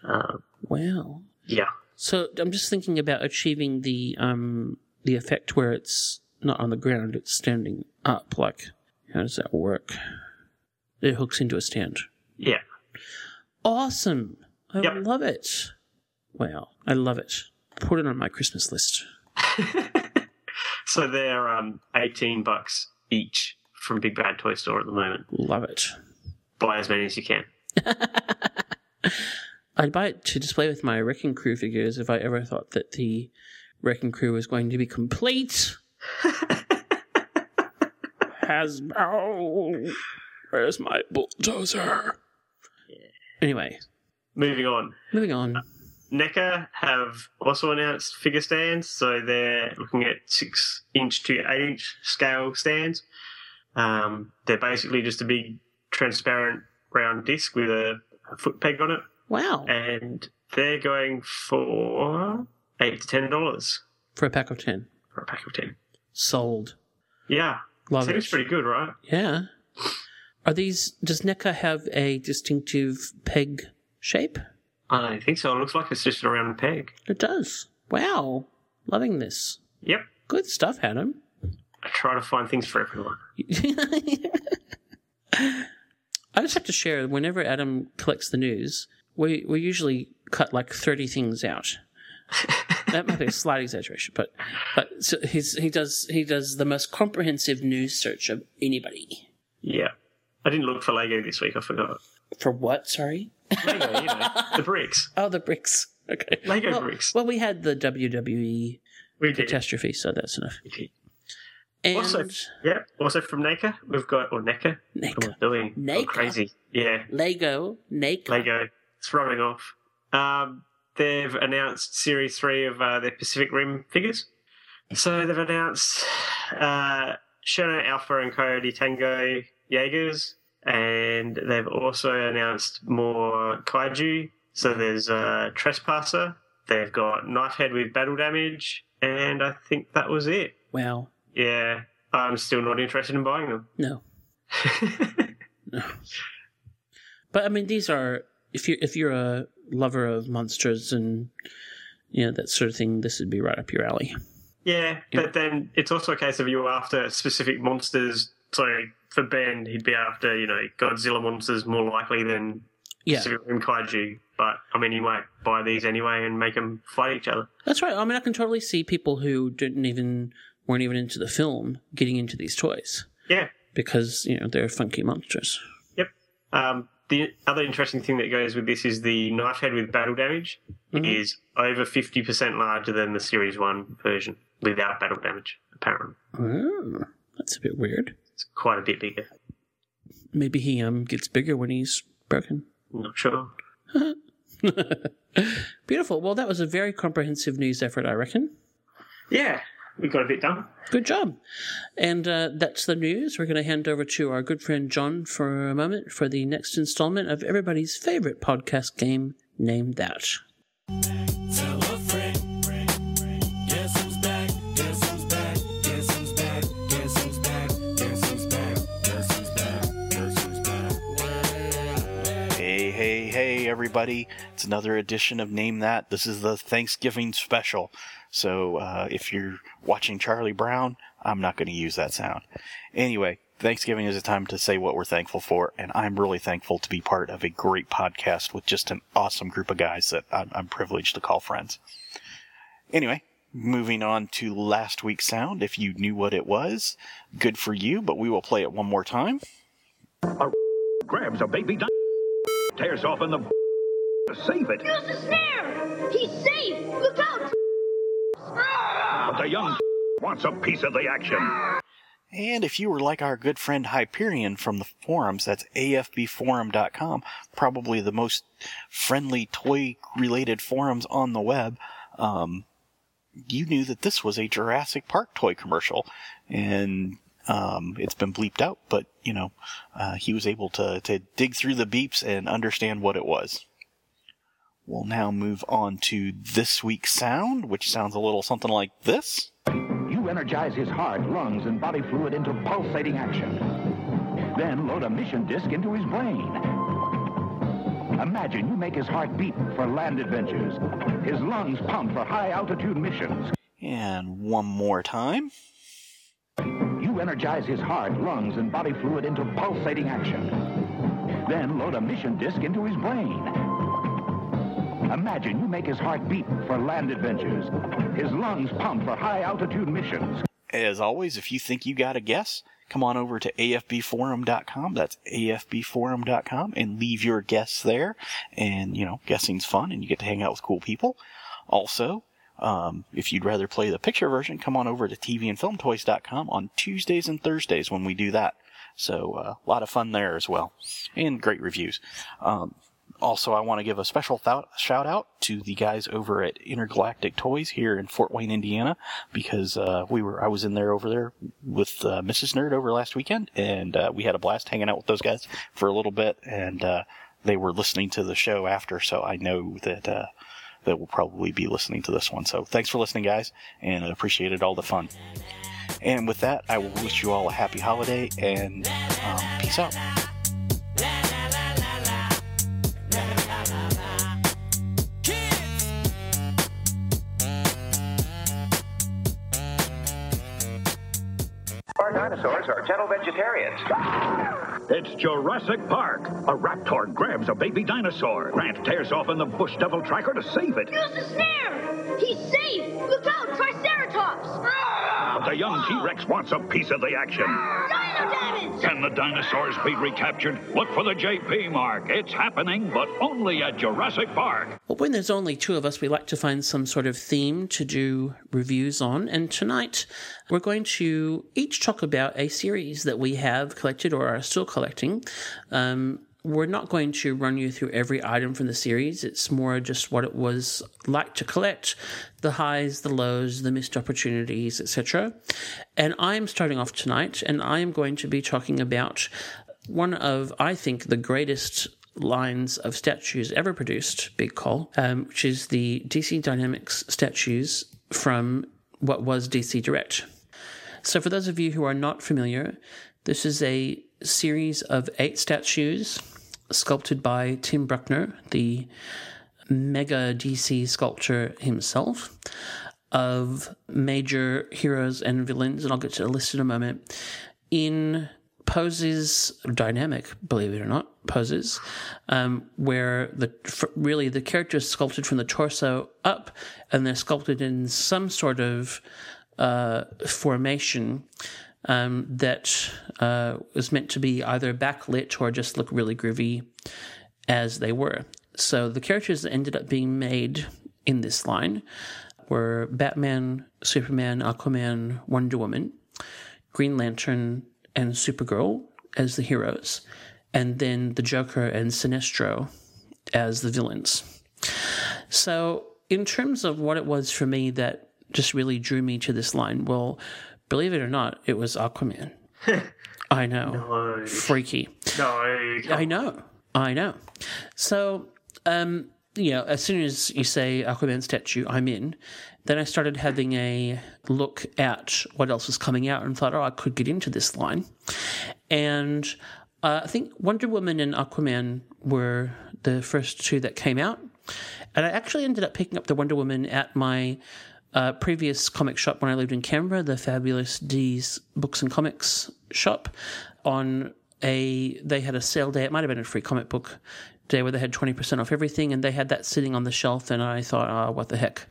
Um, Wow. yeah, So I'm just thinking about achieving the um the effect where it's not on the ground, it's standing up. Like, how does that work? It hooks into a stand. yeah. Awesome. I Yep. love it. Wow, I love it. Put it on my Christmas list. [laughs] so they're um, 18 bucks each from Big Bad Toy Store at the moment. Love it. Buy as many as you can. [laughs] I'd buy it to display with my Wrecking Crew figures if I ever thought that the Wrecking Crew was going to be complete. [laughs] Hasbro, where's my bulldozer? Anyway, Moving on. moving on. NECA have also announced figure stands, so they're looking at six inch to eight inch scale stands. Um, they're basically just a big transparent round disc with a, a foot peg on it, Wow, and they're going for eight to ten dollars for a pack of ten, for a pack of ten. sold. Yeah, Love seems it. pretty good, right? Yeah. Are these? Does NECA have a distinctive peg shape? I don't think so. It looks like it's just a round peg. It does. Wow, loving this. Yep. Good stuff, Adam. I try to find things for everyone. [laughs] I just have to share. Whenever Adam collects the news, we we usually cut like thirty things out. [laughs] that might be a slight exaggeration, but but so he's he does he does the most comprehensive news search of anybody. Yeah. I didn't look for Lego this week. I forgot. For what? Sorry. Lego, you know, the bricks. [laughs] Oh, the bricks. Okay. Lego well, bricks. Well, we had the WWE We catastrophe, so that's enough. And Also, yeah. Also from NECA, we've got or NECA. NECA. What am I doing? NECA? Crazy. Yeah. Lego, NECA. Lego. It's rubbing off. Um, they've announced Series 3 of uh, their Pacific Rim figures. So they've announced uh, Alpha and Coyote Tango Jaegers, and they've also announced more Kaiju. So there's uh, Trespasser, they've got Knifehead with battle damage, and I think that was it. Wow. Yeah, I'm still not interested in buying them. No. [laughs] no. But I mean, these are if you if you're a lover of monsters and you know that sort of thing, this would be right up your alley. Yeah, but then it's also a case of you're after specific monsters. So for Ben, he'd be after you know Godzilla monsters more likely than Yeah, kaiju. But I mean, you might buy these anyway and make them fight each other. that's right. I mean, I can totally see people who didn't even weren't even into the film getting into these toys Yeah, because you know they're funky monsters. Yep. Um, the other interesting thing that goes with this is the Knifehead with battle damage is over 50% larger than the Series 1 version without battle damage, apparently. Oh, that's a bit weird. It's quite a bit bigger. Maybe he um gets bigger when he's broken. Not sure. [laughs] Beautiful. Well, that was a very comprehensive news effort, I reckon. Yeah, we got a bit done. Good job. And uh, that's the news. We're going to hand over to our good friend John for a moment for the next installment of everybody's favorite podcast game, Name That. Everybody. It's another edition of Name That. This is the Thanksgiving special. So, uh, if you're watching Charlie Brown, I'm not going to use that sound. Anyway, Thanksgiving is a time to say what we're thankful for, and I'm really thankful to be part of a great podcast with just an awesome group of guys that I'm, I'm privileged to call friends. Anyway, moving on to last week's sound. If you knew what it was, good for you, but we will play it one more time. A Grabs a baby tears off in the save it. Use the snare! He's safe! Look out! But the young [laughs] wants a piece of the action. And if you were like our good friend Hyperion from the forums, that's afbforum.com, probably the most friendly toy related forums on the web, um, you knew that this was a Jurassic Park toy commercial. And um, it's been bleeped out, but, you know, uh, he was able to, to dig through the beeps and understand what it was. We'll now move on to this week's sound, which sounds a little something like this. You energize his heart, lungs, and body fluid into pulsating action. Then load a mission disc into his brain. Imagine you make his heart beat for land adventures, his lungs pump for high altitude missions. And one more time. You energize his heart, lungs, and body fluid into pulsating action. Then load a mission disc into his brain. Imagine you make his heart beat for land adventures, his lungs pump for high altitude missions. As always, if you think you got a guess, come on over to afbforum.com. That's afbforum.com and leave your guess there. And, you know, guessing's fun and you get to hang out with cool people. Also, um, if you'd rather play the picture version, come on over to tvandfilmtoys.com on Tuesdays and Thursdays when we do that. So, uh, a lot of fun there as well. And great reviews. Um, also, I want to give a special shout out to the guys over at Intergalactic Toys here in Fort Wayne, Indiana, because uh, we were I was in there over there with uh, Mrs. Nerd over last weekend, and uh, we had a blast hanging out with those guys for a little bit, and uh, they were listening to the show after, so I know that uh, that will probably be listening to this one. So thanks for listening, guys, and I appreciated all the fun. And with that, I will wish you all a happy holiday and um, peace out. Our dinosaurs are gentle vegetarians. It's Jurassic Park. A raptor grabs a baby dinosaur. Grant tears off in the bush devil tracker to save it. Use the snare! He's safe! Look out, Triceratops! But the young T-Rex wants a piece of the action. Dino damage! Can the dinosaurs be recaptured? Look for the JP mark. It's happening, but only at Jurassic Park. Well, when there's only two of us, we like to find some sort of theme to do reviews on. And tonight, we're going to each talk about a series that we have collected or are still collecting. Um, we're not going to run you through every item from the series. It's more just what it was like to collect, the highs, the lows, the missed opportunities, etc. And I'm starting off tonight, and I am going to be talking about one of, I think, the greatest lines of statues ever produced, Big Call, um, which is the DC Dynamics statues from what was DC Direct. So, for those of you who are not familiar, this is a series of eight statues sculpted by Tim Bruckner, the mega DC sculptor himself, of major heroes and villains, and I'll get to the list in a moment, in poses, dynamic, believe it or not, poses, um, where the really the character is sculpted from the torso up, and they're sculpted in some sort of uh, formation um, that uh, was meant to be either backlit or just look really groovy as they were. So the characters that ended up being made in this line were Batman, Superman, Aquaman, Wonder Woman, Green Lantern, and Supergirl as the heroes, and then the Joker and Sinestro as the villains. So, in terms of what it was for me that just really drew me to this line, well, believe it or not, it was Aquaman. [laughs] I know. No. Freaky. No. I know. I know. So, um, you know, as soon as you say Aquaman statue, I'm in. Then I started having a look at what else was coming out and thought, oh, I could get into this line. And uh, I think Wonder Woman and Aquaman were the first two that came out. And I actually ended up picking up the Wonder Woman at my uh, previous comic shop when I lived in Canberra, the Fabulous D's Books and Comics shop. On a, they had a sale day. It might have been a free comic book day where they had 20% off everything, and they had that sitting on the shelf. And I thought, oh, what the heck?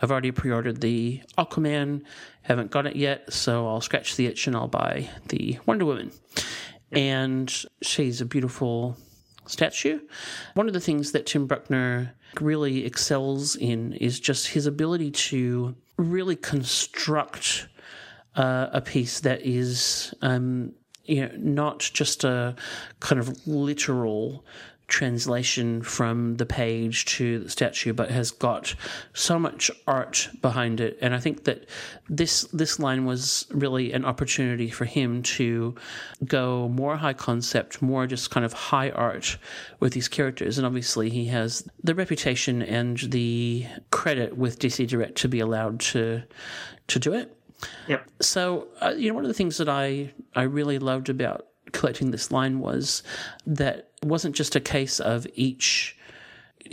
I've already pre ordered the Aquaman, haven't got it yet, so I'll scratch the itch and I'll buy the Wonder Woman. And she's a beautiful statue. One of the things that Tim Bruckner really excels in is just his ability to really construct uh, a piece that is, um, you know, not just a kind of literal translation from the page to the statue, but has got so much art behind it. And I think that this this line was really an opportunity for him to go more high concept, more just kind of high art with these characters. And obviously, he has the reputation and the credit with DC Direct to be allowed to to do it. Yep. So, uh, you know, one of the things that I, I really loved about collecting this line was that it wasn't just a case of each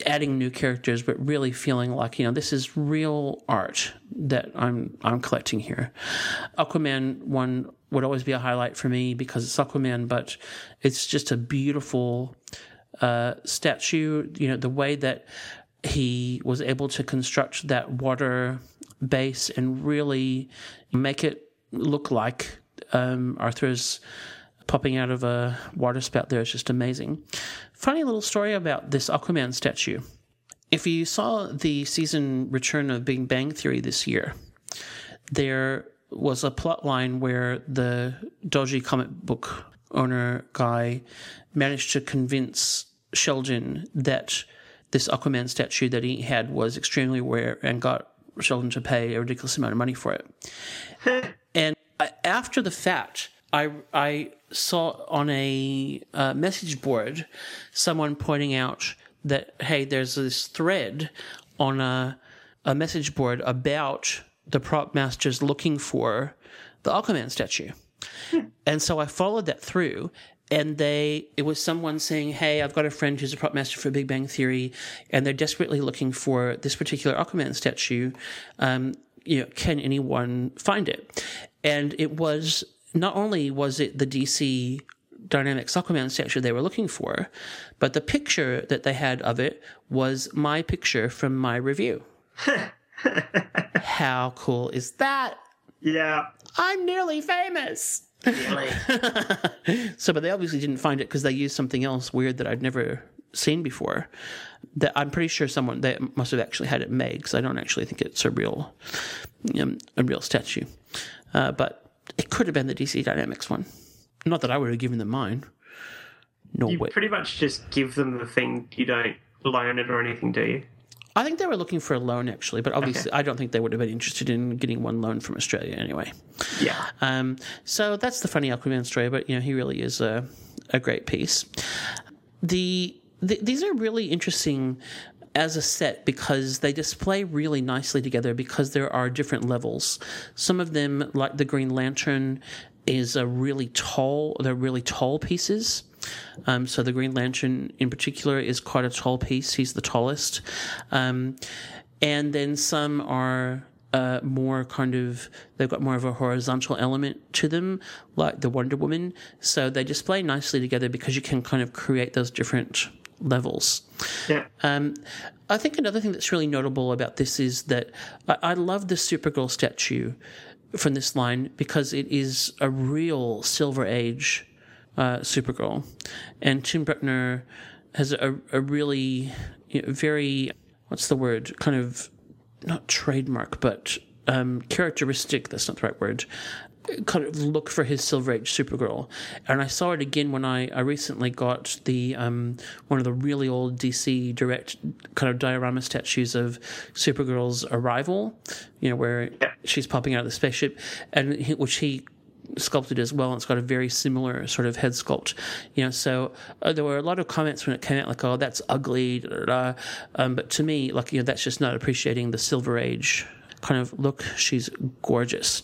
adding new characters, but really feeling like, you know, this is real art that I'm I'm collecting here. Aquaman one would always be a highlight for me because it's Aquaman, but it's just a beautiful uh, statue. You know, the way that he was able to construct that water base and really make it look like um, Arthur's popping out of a water spout there is just amazing. Funny little story about this Aquaman statue. If you saw the season return of Big Bang Theory this year, there was a plot line where the dodgy comic book owner guy managed to convince Sheldon that this Aquaman statue that he had was extremely rare and got Sheldon to pay a ridiculous amount of money for it. [laughs] and uh, after the fact, I I saw on a uh, message board someone pointing out that hey, there's this thread on a a message board about the prop masters looking for the Aquaman statue, and so I followed that through. And they, it was someone saying, "Hey, I've got a friend who's a prop master for Big Bang Theory, and they're desperately looking for this particular Aquaman statue. Um, you know, can anyone find it?" And it was not only was it the DC Dynamics Aquaman statue they were looking for, but the picture that they had of it was my picture from my review. [laughs] How cool is that? Yeah. I'm nearly famous. Really. [laughs] So, but they obviously didn't find it because they used something else weird that I'd never seen before. That I'm pretty sure someone they must have actually had it made because I don't actually think it's a real, um, a real statue. Uh, but it could have been the DC Dynamics one. Not that I would have given them mine. No you way. pretty much just give them the thing. You don't loan it or anything, do you? I think they were looking for a loan actually, but obviously I don't think they would have been interested in getting one loan from Australia anyway. Yeah. Um, so that's the funny Aquaman story, but you know he really is a a great piece. The, the these are really interesting as a set because they display really nicely together because there are different levels. Some of them, like the Green Lantern, is a really tall. They're really tall pieces. Um, so the Green Lantern, in particular, is quite a tall piece. He's the tallest. Um, and then some are uh, more kind of they've got more of a horizontal element to them, like the Wonder Woman. So they display nicely together because you can kind of create those different levels. Yeah. Um, I think another thing that's really notable about this is that I, I love the Supergirl statue from this line because it is a real Silver Age uh, Supergirl, and Tim Bruckner has a, a really you know, very what's the word kind of not trademark but um, characteristic. That's not the right word. Kind of look for his Silver Age Supergirl, and I saw it again when I, I recently got the um, one of the really old DC Direct kind of diorama statues of Supergirl's arrival. You know where she's popping out of the spaceship, and he, which he sculpted as well. And it's got a very similar sort of head sculpt. You know, so uh, there were a lot of comments when it came out, like, "Oh, that's ugly," da, da, da. Um, but to me, like, you know, that's just not appreciating the Silver Age kind of look. She's gorgeous.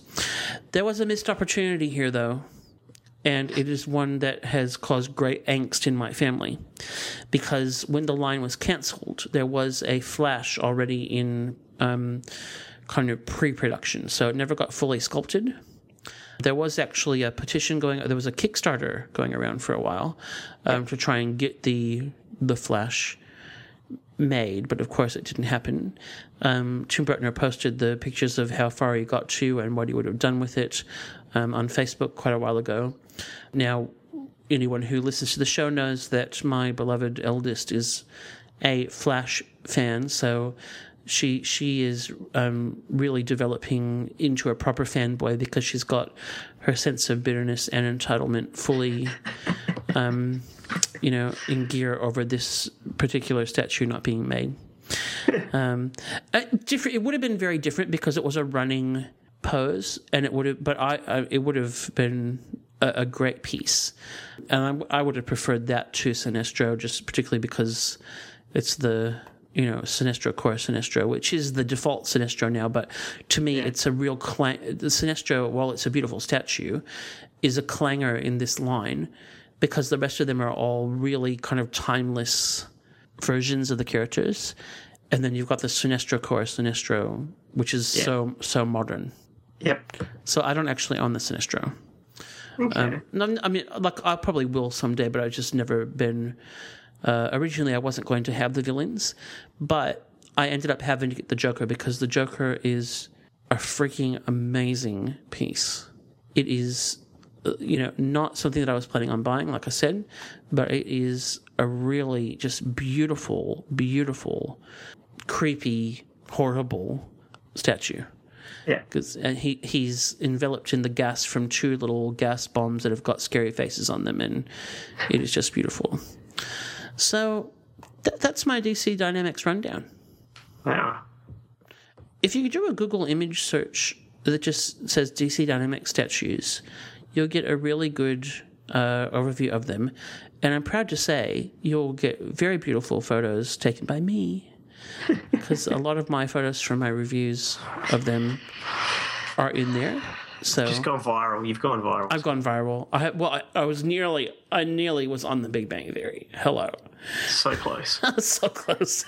There was a missed opportunity here, though. And it is one that has caused great angst in my family. Because when the line was cancelled, there was a flash already in um, kind of pre production. So it never got fully sculpted. There was actually a petition going. There was a Kickstarter going around for a while um, to try and get the the Flash made, but of course it didn't happen. Um, Tim Bruckner posted the pictures of how far he got to and what he would have done with it um, on Facebook quite a while ago. Now, anyone who listens to the show knows that my beloved eldest is a Flash fan, so she she is um, really developing into a proper fanboy because she's got her sense of bitterness and entitlement fully, um, you know, in gear over this particular statue not being made. [laughs] Um, uh, different. It would have been very different because it was a running pose, and it would have. But I, I it would have been a, a great piece, and I, I would have preferred that to Sinestro, just particularly because it's the you know Sinestro Corps Sinestro, which is the default Sinestro now. But to me, it's a real clang. The Sinestro, while it's a beautiful statue, is a clangor in this line because the rest of them are all really kind of timeless versions of the characters, and then you've got the Sinestro Corps Sinestro, which is so so modern. Yep. So I don't actually own the Sinestro. Um, no, I mean, like I probably will someday, but I've just never been. Uh, originally, I wasn't going to have the villains, but I ended up having to get the Joker because the Joker is a freaking amazing piece. It is, Uh, you know, not something that I was planning on buying, like I said, but it is a really just beautiful, beautiful, creepy, horrible statue Yeah. because he he's enveloped in the gas from two little gas bombs that have got scary faces on them, and it is just beautiful. So th- that's my DC Dynamics rundown. Wow. If you do a Google image search that just says DC Dynamics statues, you'll get a really good uh, overview of them. And I'm proud to say you'll get very beautiful photos taken by me [laughs] because a lot of my photos from my reviews of them are in there. So Just gone viral. You've gone viral. I've gone viral. I well, I, I was nearly, I nearly was on the Big Bang Theory. Hello, so close. [laughs] so close.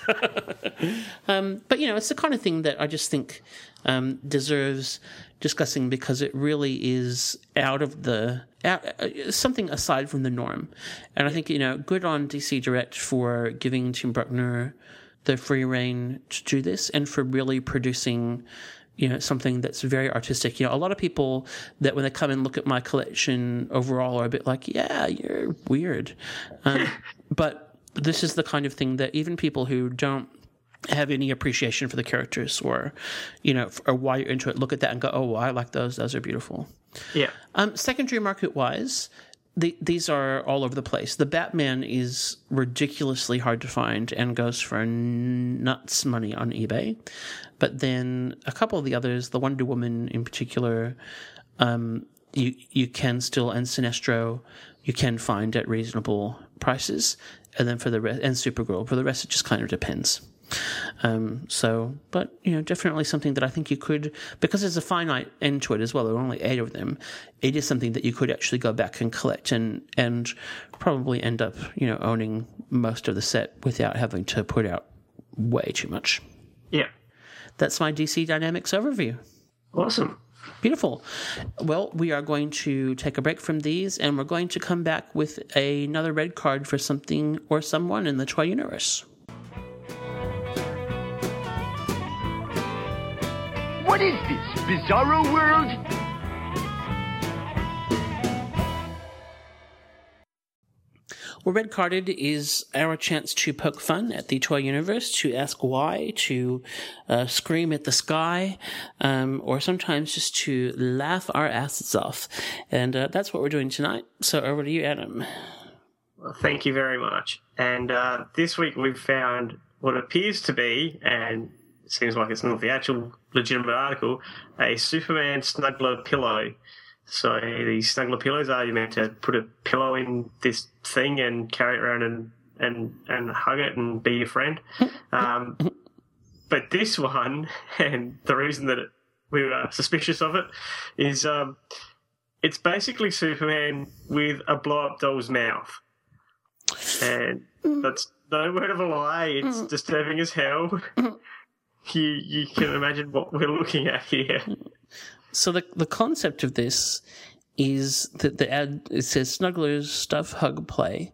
[laughs] um, but you know, it's the kind of thing that I just think um, deserves discussing because it really is out of the out, uh, something aside from the norm. And I think you know, good on DC Direct for giving Tim Bruckner the free reign to do this and for really producing you know something that's very artistic. You know a lot of people that when they come and look at my collection overall are a bit like yeah you're weird. Um, [laughs] but this is the kind of thing that even people who don't have any appreciation for the characters or you know or why you're into it look at that and go oh i like those those are beautiful Yeah. um, secondary market wise, the, these are all over the place. The Batman is ridiculously hard to find and goes for nuts money on eBay. But then a couple of the others, the Wonder Woman in particular, um, you you can still and Sinestro you can find at reasonable prices. and then for the rest, and Supergirl. For the rest, it just kind of depends. Um, so, but you know, definitely something that I think you could, because there's a finite end to it as well. There are only eight of them. It is something that you could actually go back and collect and and probably end up, you know, owning most of the set without having to put out way too much. Yeah. That's my DC Dynamics overview. Awesome. Beautiful. Well, we are going to take a break from these and we're going to come back with another red card for something or someone in the toy universe. What is this, Bizarro World? Well, Red Carded is our chance to poke fun at the toy universe, to ask why, to uh, scream at the sky, um, or sometimes just to laugh our asses off. And uh, that's what we're doing tonight. So over to you, Adam. Well, thank you very much. And uh, this week we've found what appears to be, and it seems like it's not the actual legitimate article, a Superman snuggler pillow. So the snuggler pillows are you meant to put a pillow in this thing and carry it around and and and hug it and be your friend. [laughs] Um, but this one, [laughs] and the reason that it, we were suspicious of it, is um, it's basically Superman with a blow up doll's mouth, and that's no word of a lie. It's disturbing as hell. You you can imagine what we're looking at here. So the the concept of this is that the ad it says snugglers stuff hug play,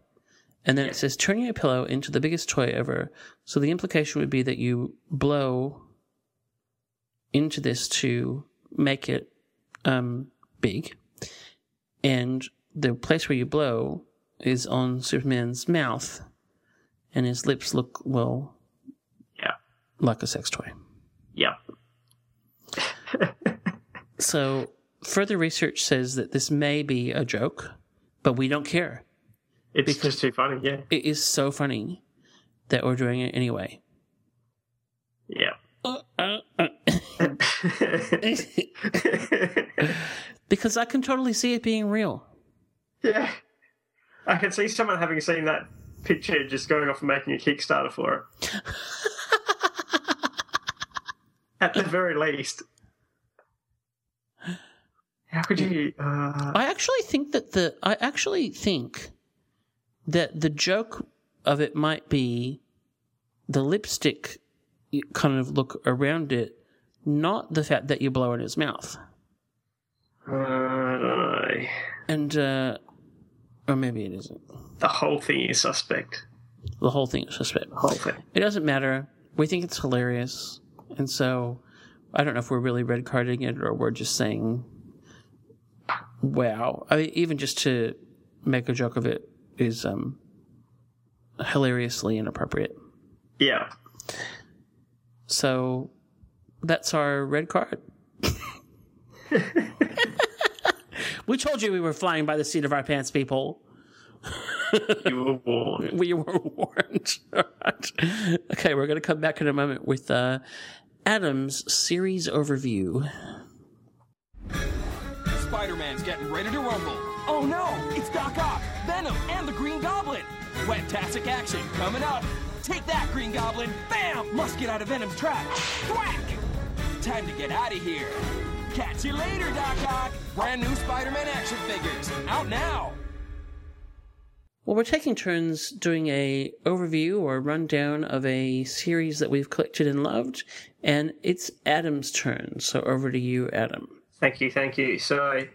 and then it says turn your pillow into the biggest toy ever. So the implication would be that you blow into this to make it um, big, and the place where you blow is on Superman's mouth, and his lips look well Yeah. Like a sex toy. Yeah. [laughs] So further research says that this may be a joke, but we don't care. It's Because- just too funny. Yeah. It is so funny that we're doing it anyway. Yeah. Uh, uh, uh. [laughs] because I can totally see it being real. yeah. I can see someone having seen that picture just going off and making a Kickstarter for it. [laughs] At the very least. How could you? Uh, I actually think that the I actually think that the joke of it might be the lipstick kind of look around it, not the fact that you blow in his mouth. I don't know. And uh or maybe it isn't. The whole thing is suspect. The whole thing is suspect. The whole thing. It doesn't matter. We think it's hilarious. And so I don't know if we're really red carding it or we're just saying wow. I mean even just to make a joke of it is um hilariously inappropriate. Yeah. So that's our red card. [laughs] we told you we were flying by the seat of our pants, people. [laughs] You were warned. We were warned. [laughs] Right. Okay, we're going to come back in a moment with uh, Adam's series overview. Spider-Man's getting ready to rumble. Oh no, it's Doc Ock, Venom, and the Green Goblin. Fantastic action coming up. Take that, Green Goblin. Bam! Must get out of Venom's trap. Thwack! Time to get out of here. Catch you later, Doc Ock. Brand new Spider-Man action figures. Out now. Well, we're taking turns doing a overview or rundown of a series that we've collected and loved, and it's Adam's turn. So over to you, Adam. Thank you, thank you. So,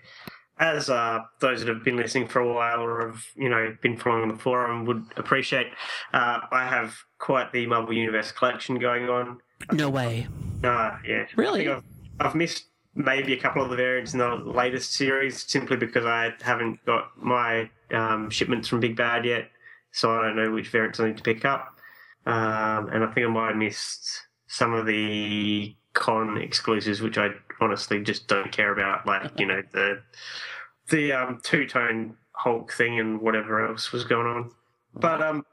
as uh, those that have been listening for a while or have you know been following the forum would appreciate, uh, I have quite the Marvel Universe collection going on. No way. Uh, yeah, Really? I've, I've missed maybe a couple of the variants in the latest series simply because I haven't got my um, shipments from Big Bad yet, so I don't know which variants I need to pick up. Um, and I think I might have missed some of the con exclusives, which I honestly just don't care about, like you know the the um, two tone Hulk thing and whatever else was going on. But um,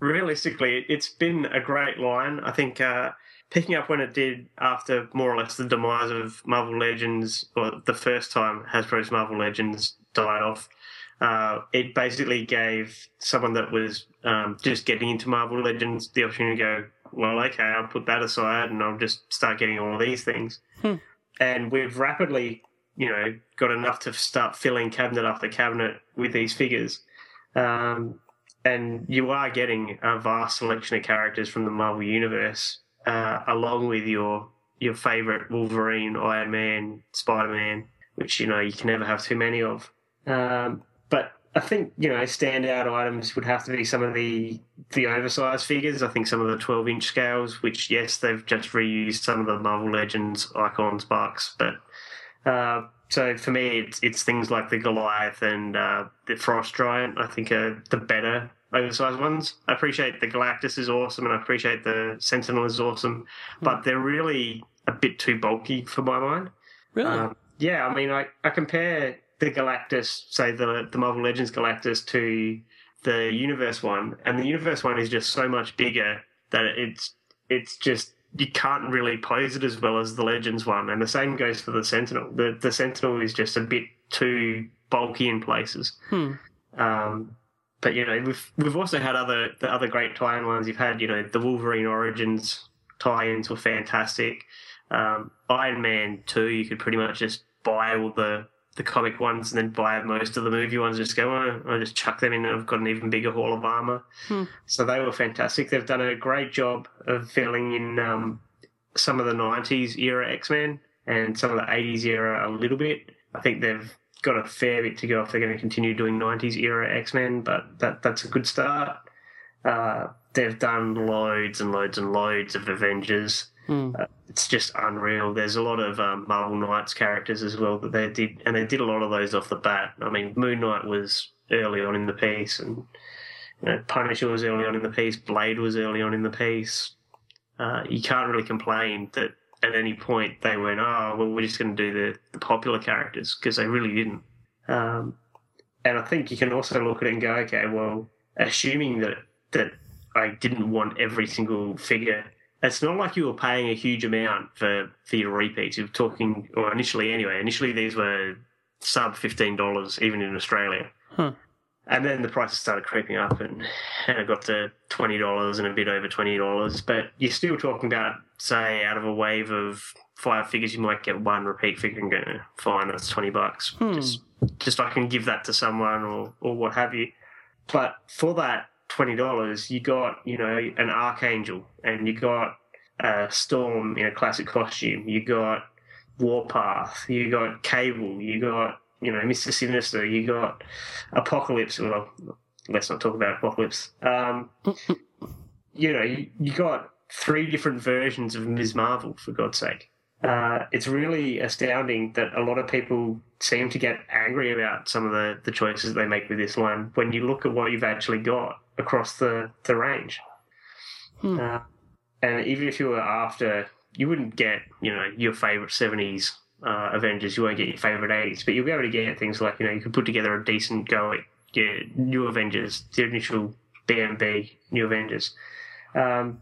realistically, it's been a great line. I think uh, picking up when it did after more or less the demise of Marvel Legends, or the first time Hasbro's Marvel Legends died off, Uh, it basically gave someone that was um, just getting into Marvel Legends the opportunity to go, well, okay, I'll put that aside and I'll just start getting all of these things. Hmm. And we've rapidly, you know, got enough to start filling cabinet after cabinet with these figures. Um, and you are getting a vast selection of characters from the Marvel Universe, uh, along with your your favorite Wolverine, Iron Man, Spider Man, which you know you can never have too many of. Um, but I think you know standout items would have to be some of the the oversized figures. I think some of the 12 inch scales, which yes, they've just reused some of the Marvel Legends icons bucks, but uh, so for me, it's it's things like the Goliath and uh, the Frost Giant. I think are the better oversized ones. I appreciate the Galactus is awesome, and I appreciate the Sentinel is awesome, but they're really a bit too bulky for my mind. Really? Um, yeah, I mean, I, I compare the Galactus, say the the Marvel Legends Galactus, to the Universe one, and the Universe one is just so much bigger that it's it's just you can't really pose it as well as the Legends one, and the same goes for the Sentinel. The the Sentinel is just a bit too bulky in places. Hmm. Um, but you know, we've we've also had other the other great tie-in ones. You've had you know the Wolverine Origins tie-ins were fantastic. Um, Iron Man two, you could pretty much just buy all the the comic ones and then buy most of the movie ones. Just go, oh, I'll just chuck them in, and I've got an even bigger haul of armor. Hmm. So they were fantastic. They've done a great job of filling in um, some of the '90s era X Men and some of the '80s era a little bit. I think they've got a fair bit to go if they're going to continue doing '90s era X Men, but that that's a good start. Uh, they've done loads and loads and loads of Avengers. Hmm. Uh, it's just unreal. There's a lot of um, Marvel Knights characters as well that they did, and they did a lot of those off the bat. I mean, Moon Knight was early on in the piece, and you know, Punisher was early on in the piece. Blade was early on in the piece. Uh, you can't really complain that at any point they went, "Oh, well, we're just going to do the, the popular characters," because they really didn't. Um, and I think you can also look at it and go, "Okay, well, assuming that that I didn't want every single figure." It's not like you were paying a huge amount for, for your repeats. You're talking, or initially anyway, initially these were sub $15, even in Australia. Huh. And then the prices started creeping up and, and it got to $20 and a bit over $20. But you're still talking about, say, out of a wave of five figures, you might get one repeat figure and go, "Eh, fine, that's 20 bucks. Hmm. Just, just I can give that to someone or, or what have you. But for that $20, you got, you know, an Archangel and you got a Storm in a classic costume. You got Warpath. You got Cable. You got, you know, Mr. Sinister. You got Apocalypse. Well, let's not talk about Apocalypse. Um, [laughs] you know, you, you got three different versions of Ms. Marvel, for God's sake. Uh, it's really astounding that a lot of people seem to get angry about some of the, the choices they make with this line when you look at what you've actually got across the, the range. Hmm. Uh, and even if you were after, you wouldn't get, you know, your favorite 70s uh, Avengers, you won't get your favorite 80s, but you'll be able to get things like, you know, you can put together a decent go at your new Avengers, the initial BMB, New Avengers. Um,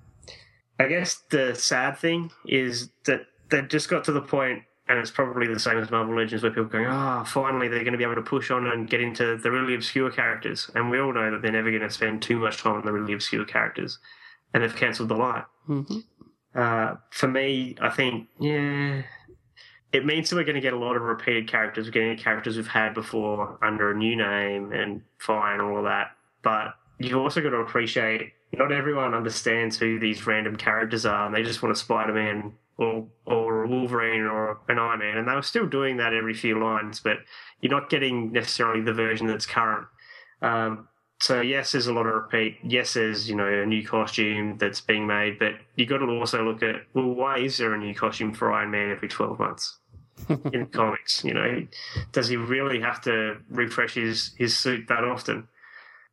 I guess the sad thing is that they just got to the point, and it's probably the same as Marvel Legends, where people are going, oh, finally they're going to be able to push on and get into the really obscure characters. And we all know that they're never going to spend too much time on the really obscure characters. And they've cancelled the line. hmm Uh, for me, I think, yeah, it means that we're going to get a lot of repeated characters. We're getting characters we've had before under a new name and fine, all of that. But you've also got to appreciate not everyone understands who these random characters are, and they just want a Spider Man or or a Wolverine or an Iron Man, and they were still doing that every few lines. But you're not getting necessarily the version that's current. Um, so yes, there's a lot of repeat. Yes, there's you know a new costume that's being made, but you've got to also look at well, why is there a new costume for Iron Man every 12 months [laughs] in comics? You know, does he really have to refresh his his suit that often?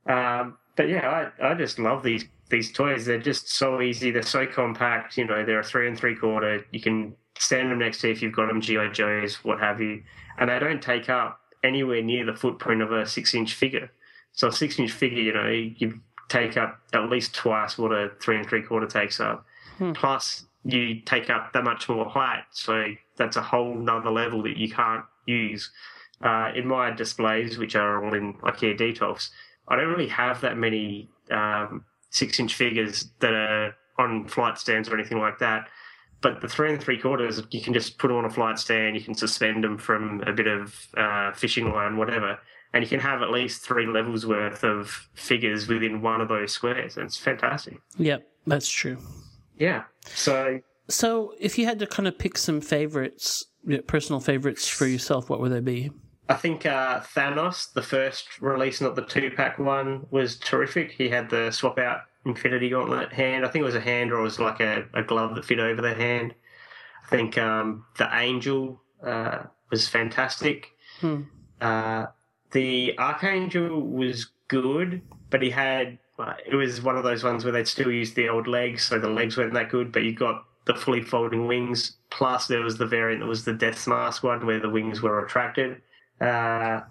Um, but yeah, I, I just love these these toys. They're just so easy. They're so compact. You know, they're a three and three quarter. You can stand them next to you if you've got them GI Joes, what have you, and they don't take up anywhere near the footprint of a six inch figure. So a six inch figure, you know, you take up at least twice what a three and three quarter takes up. Hmm. Plus, you take up that much more height. So that's a whole nother level that you can't use uh, in my displays, which are all in IKEA Detolf, I don't really have that many um, six inch figures that are on flight stands or anything like that. But the three and three quarters, you can just put them on a flight stand. You can suspend them from a bit of uh, fishing line, whatever, and you can have at least three levels worth of figures within one of those squares. And it's fantastic. Yep, that's true. Yeah. So So, if you had to kind of pick some favorites, personal favorites for yourself, what would they be? I think uh, Thanos, the first release, not the two pack one, was terrific. He had the swap out Infinity Gauntlet hand. I think it was a hand or it was like a, a glove that fit over the hand. I think um, the Angel uh, was fantastic. Hmm. Uh, the Archangel was good, but he had. Uh, it was one of those ones where they'd still use the old legs, so the legs weren't that good, but you got the fully folding wings. Plus, there was the variant that was the Death's Mask one where the wings were retracted. Uh,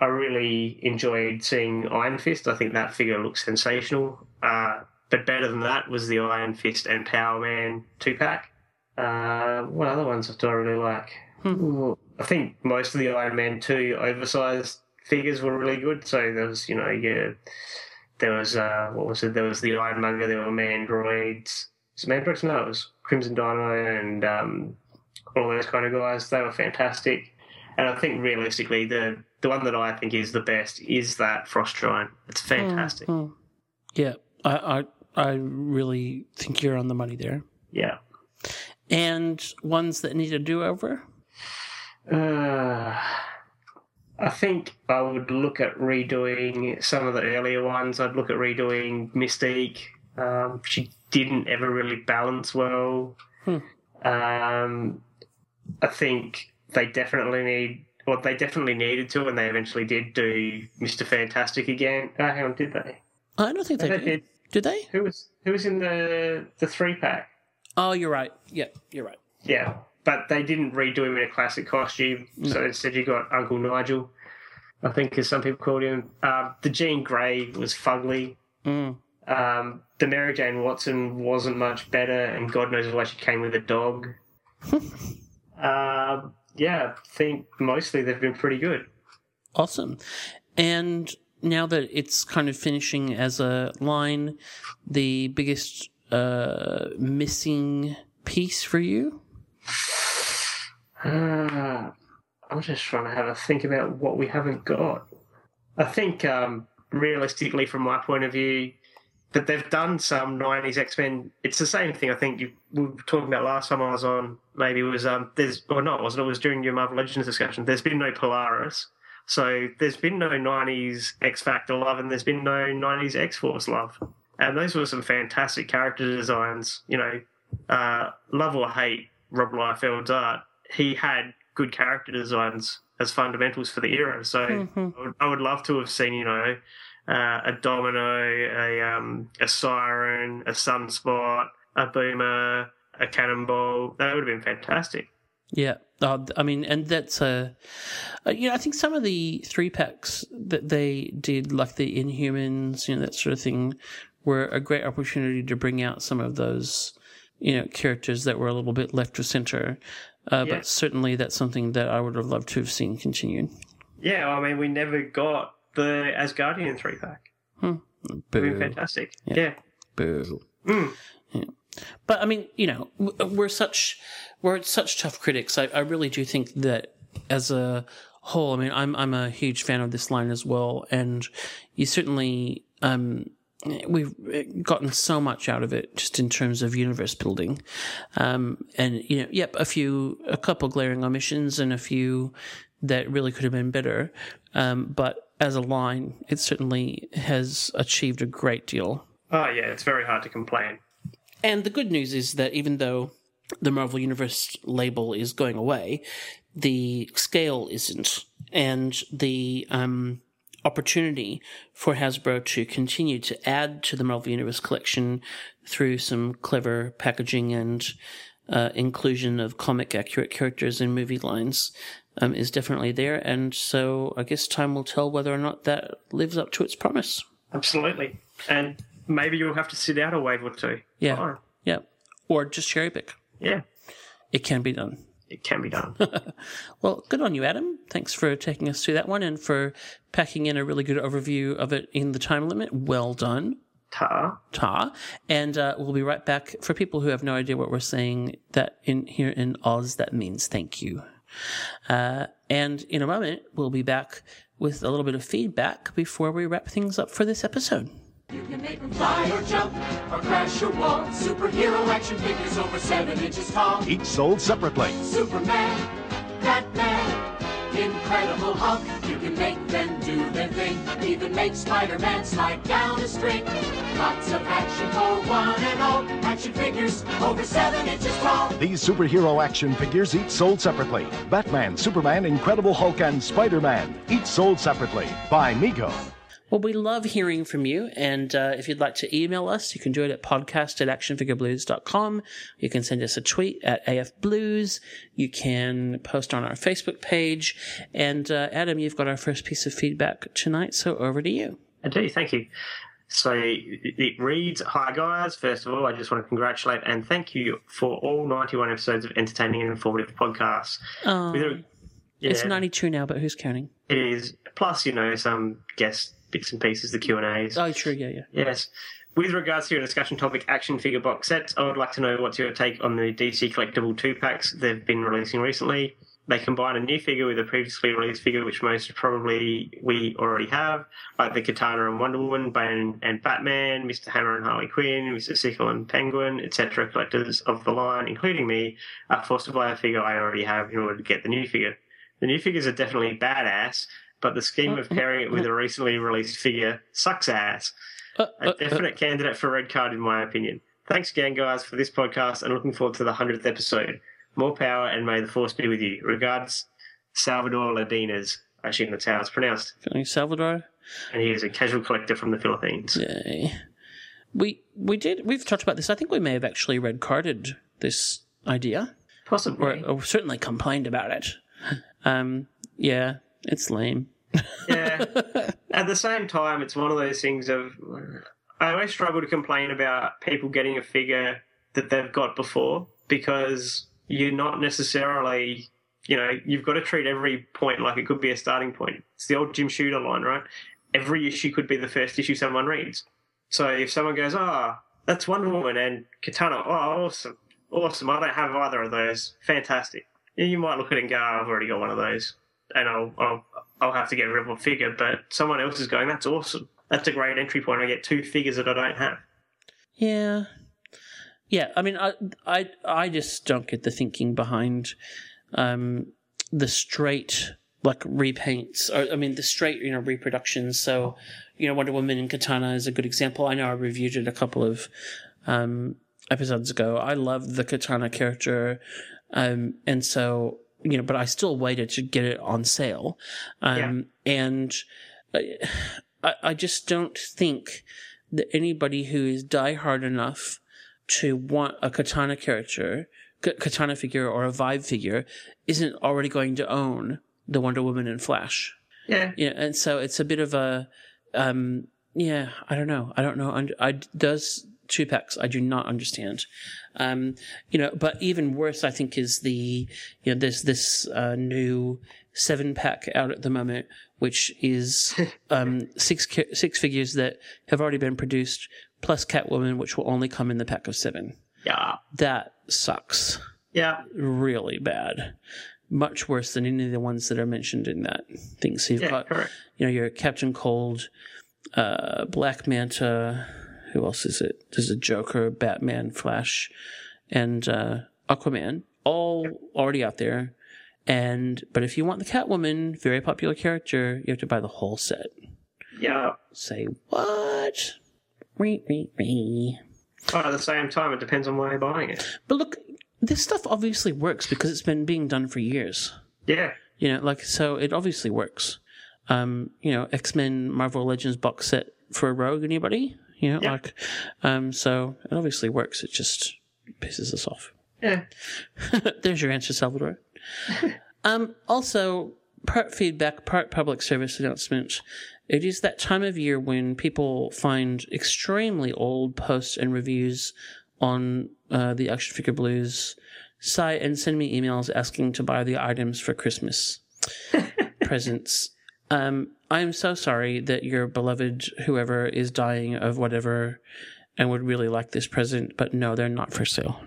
I really enjoyed seeing Iron Fist. I think that figure looks sensational. Uh, but better than that was the Iron Fist and Power Man two pack. Uh, what other ones do I really like? Ooh, I think most of the Iron Man two oversized figures were really good. So there was, you know, yeah, there was uh, what was it? There was the Iron Monger. There were Mandroids. Was it Mandroids? No, it was Crimson Dynamo and um, all those kind of guys. They were fantastic. And I think realistically, the the one that I think is the best is that Frost Giant. It's fantastic. Hmm. Yeah, I, I, I really think you're on the money there. Yeah. And ones that need a do over? Uh, I think I would look at redoing some of the earlier ones. I'd look at redoing Mystique. Um, she didn't ever really balance well. Hmm. Um, I think they definitely need, well, they definitely needed to, and they eventually did do Mister Fantastic again. Oh, hang on, did they? I don't think they, They did. did. Did they? Who was who was in the the three pack? Oh, you're right. Yeah, you're right. Yeah, but they didn't redo him in a classic costume. So instead, you got Uncle Nigel, I think, as some people called him. Um, the Jean Grey was fugly. Mm. Um, the Mary Jane Watson wasn't much better, and God knows why she came with a dog. [laughs] um, yeah, I think mostly they've been pretty good. Awesome. And now that it's kind of finishing as a line, the biggest uh, missing piece for you? Uh, I'm just trying to have a think about what we haven't got. I think, um, realistically, from my point of view, that they've done some 90s X Men. It's the same thing I think you we were talking about last time I was on. Maybe it was, um, there's, or not, wasn't it? It was during your Marvel Legends discussion. There's been no Polaris. So there's been no 90s X Factor love and there's been no 90s X Force love. And those were some fantastic character designs. You know, uh, love or hate Rob Liefeld's art, he had good character designs as fundamentals for the era. So Mhm. I, would, I would love to have seen, you know, uh, a Domino, a um, a Siren, a Sunspot, a Boomer, a Cannonball. That would have been fantastic. Yeah, uh, I mean, and that's a, uh, you know, I think some of the three packs that they did, like the Inhumans, you know, that sort of thing, were a great opportunity to bring out some of those, you know, characters that were a little bit left of center. Uh, Yeah. But certainly, that's something that I would have loved to have seen continued. Yeah, I mean, we never got the Asgardian three pack. Been Boo, fantastic. Yeah. Yeah. boo. Mm. Yeah. But I mean, you know, we're such we're such tough critics. I, I really do think that as a whole, I mean, I'm I'm a huge fan of this line as well, and you certainly um we've gotten so much out of it just in terms of universe building, um and you know, yep, a few a couple glaring omissions and a few that really could have been better, um, but as a line, it certainly has achieved a great deal. Oh, yeah, it's very hard to complain. And the good news is that even though the Marvel Universe label is going away, the scale isn't, and the um, opportunity for Hasbro to continue to add to the Marvel Universe collection through some clever packaging and uh, inclusion of comic accurate characters in movie lines um, is definitely there. And so I guess time will tell whether or not that lives up to its promise. Absolutely. And maybe you'll have to sit out a wave or two. Yeah. Fine. Yeah. Or just cherry pick. Yeah. It can be done. it can be done. [laughs] Well, good on you, Adam. Thanks for taking us through that one and for packing in a really good overview of it in the time limit. Well done. Ta. Ta. And uh, we'll be right back. For people who have no idea what we're saying, that in here in Oz, that means thank you. Uh, and in a moment, we'll be back with a little bit of feedback before we wrap things up for this episode. You can make them fly or jump or crash or walk. Superhero action figures over seven inches tall. Each sold separately. Superman, Batman, Incredible Hulk. You can make them thing. Even make Spider-Man slide down a string. Lots of action for one and all. Action figures over seven inches tall. These superhero action figures each sold separately. Batman, Superman, Incredible Hulk, and Spider-Man. Each sold separately. By Mego. Well, we love hearing from you. And uh, if you'd like to email us, you can do it at podcast at actionfigureblues.com. You can send us a tweet at afblues. You can post on our Facebook page. And uh, Adam, you've got our first piece of feedback tonight. So over to you. I do, thank you. So it reads Hi, guys. First of all, I just want to congratulate and thank you for all 91 episodes of entertaining and informative podcasts. With a- It's 92 now, but who's counting? It is. Plus, you know, some guest bits and pieces, the mm-hmm. Q&As. Oh, true. Yeah, yeah. Yes. With regards to your discussion topic, action figure box sets, I would like to know what's your take on the DC collectible two packs they've been releasing recently. They combine a new figure with a previously released figure, which most probably we already have, like the Katana and Wonder Woman, Bane and Batman, Mr. Hammer and Harley Quinn, Mr. Sickle and Penguin, etc. Collectors of the line, including me, are forced to buy a figure I already have in order to get the new figure. The new figures are definitely badass, but the scheme of uh, uh, pairing it with a uh. recently released figure sucks ass. Uh, A definite candidate for red card, in my opinion. Thanks again, guys, for this podcast and looking forward to the 100th episode. More power and may the force be with you. Regards, Salvador Ladinas. I assume that's how it's pronounced. Salvador. And he is a casual collector from the Philippines. Yay. We we did we've talked about this. I think we may have actually red carded this idea. Possibly. Or, or certainly complained about it. Um yeah, it's lame. yeah. [laughs] At the same time, it's one of those things of I always struggle to complain about people getting a figure that they've got before because you're not necessarily, you know, you've got to treat every point like it could be a starting point. It's the old Jim Shooter line, right? Every issue could be the first issue someone reads. So if someone goes, ah, that's Wonder Woman and Katana, oh, awesome, awesome. I don't have either of those. Fantastic. You might look at it and go, oh, I've already got one of those, and I'll, I'll I'll have to get rid of a figure. But someone else is going, that's awesome. That's a great entry point. I get two figures that I don't have. Yeah. Yeah, I mean I I I just don't get the thinking behind um the straight like repaints or I mean the straight, you know, reproductions. So, you know, Wonder Woman and Katana is a good example. I know I reviewed it a couple of um episodes ago. I love the Katana character. Um and so you know, but I still waited to get it on sale. Um, and I, I I just don't think that anybody who is diehard enough to want a katana character, katana figure, or a Vibe figure isn't already going to own the Wonder Woman and Flash. Yeah. Yeah, and so it's a bit of a, um, yeah, I don't know. I don't know. Und- I does two packs. I do not understand. Um, you know, but even worse, I think, is the you know there's this uh, new seven pack out at the moment, which is [laughs] um, six six figures that have already been produced, plus Catwoman, which will only come in the pack of seven. Yeah. That sucks. Yeah. Really bad. Much worse than any of the ones that are mentioned in that thing. So you've Yeah, got, correct. you know, your Captain Cold, uh, Black Manta. Who else is it? There's a Joker, Batman, Flash, and uh, Aquaman. All already out there. And but if you want the Catwoman, very popular character, you have to buy the whole set. Yeah. Say what? Wee, wee, wee. But at the same time, it depends on why you're buying it. But look, this stuff obviously works because it's been being done for years. Yeah. You know, like so it obviously works. Um, you know, X Men Marvel Legends box set for a Rogue, anybody? You know, Yeah. like um so it obviously works. It just pisses us off. Yeah. [laughs] There's your answer, Salvador. [laughs] um, also, part feedback, part public service announcement. It is that time of year when people find extremely old posts and reviews on uh, the Action Figure Blues site and send me emails asking to buy the items for Christmas [laughs] presents. Um, I am so sorry that your beloved whoever is dying of whatever and would really like this present, but no, they're not for sale.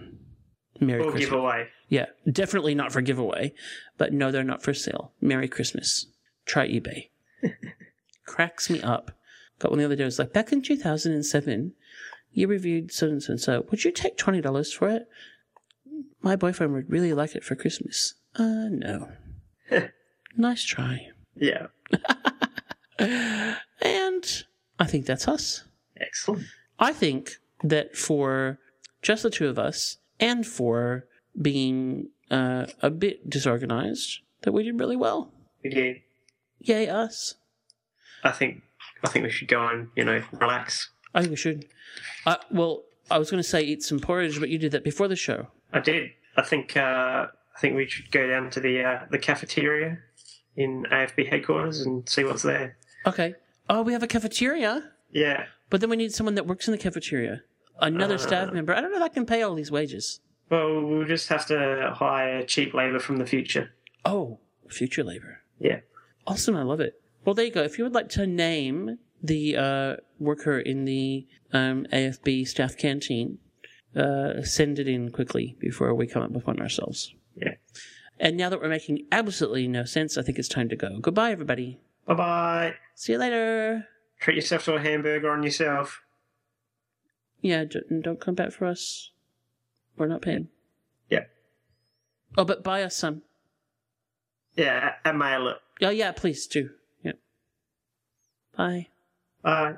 Merry Christmas. Or Christmas. giveaway. Yeah, definitely not for giveaway, but no, they're not for sale. Merry Christmas. Try eBay. [laughs] Cracks me up. Got one the other day. It was like back in 2007, you reviewed so and so and so. Would you take twenty dollars for it? My boyfriend would really like it for Christmas. Uh, no. [laughs] nice try. Yeah. [laughs] And I think that's us. Excellent. I think that for just the two of us and for being uh, a bit disorganized, that we did really well. We did. Yay, us. I think I think we should go and, you know, relax. I think we should. Uh, well, I was going to say eat some porridge, but you did that before the show. I did. I think uh, I think we should go down to the uh, the cafeteria in AFB headquarters and see what's there. Okay. Oh, we have a cafeteria, Yeah. but then we need someone that works in the cafeteria. Another staff member. I don't know if I can pay all these wages. Well, we'll just have to hire cheap labour from the future. Oh, future labor. Yeah. Awesome, I love it. Well, there you go. If you would like to name the uh, worker in the um, AFB staff canteen, uh, send it in quickly before we come up with one ourselves. Yeah. And now that we're making absolutely no sense, I think it's time to go. Goodbye, everybody. Bye bye. See you later. Treat yourself to a hamburger on yourself. Yeah, don't, don't come back for us. We're not paying. Yeah. Oh, but buy us some. Yeah, and mail it. Oh, yeah, please do. Yeah. Bye. Bye.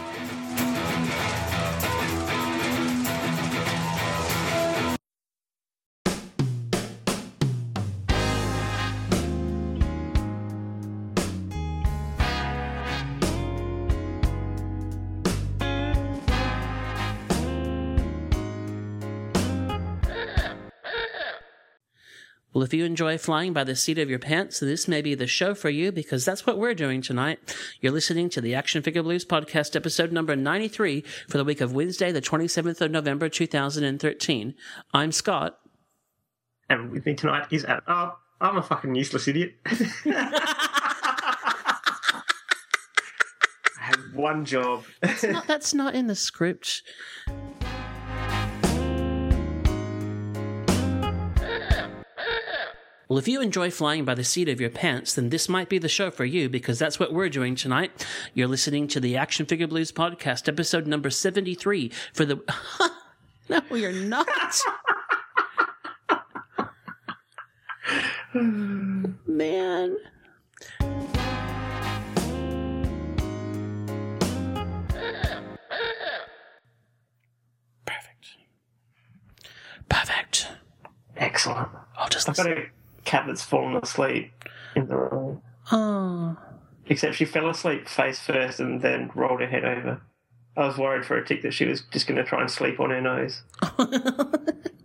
Well, if you enjoy flying by the seat of your pants, this may be the show for you because that's what we're doing tonight. You're listening to the Action Figure Blues podcast, episode number 93 for the week of Wednesday, the 27th of November, 2013. I'm Scott. And with me tonight is Adam. Oh, I'm a fucking useless idiot. [laughs] I have one job. That's not, that's not in the script. Well, if you enjoy flying by the seat of your pants, then this might be the show for you because that's what we're doing tonight. You're listening to the Action Figure Blues podcast, episode number 73 for the. [laughs] no, you're not. [sighs] Man. Perfect. Perfect. Excellent. I'll just I've got a cat that's fallen asleep in the room. Oh. Except she fell asleep face first and then rolled her head over. I was worried for a tick that she was just going to try and sleep on her nose. [laughs]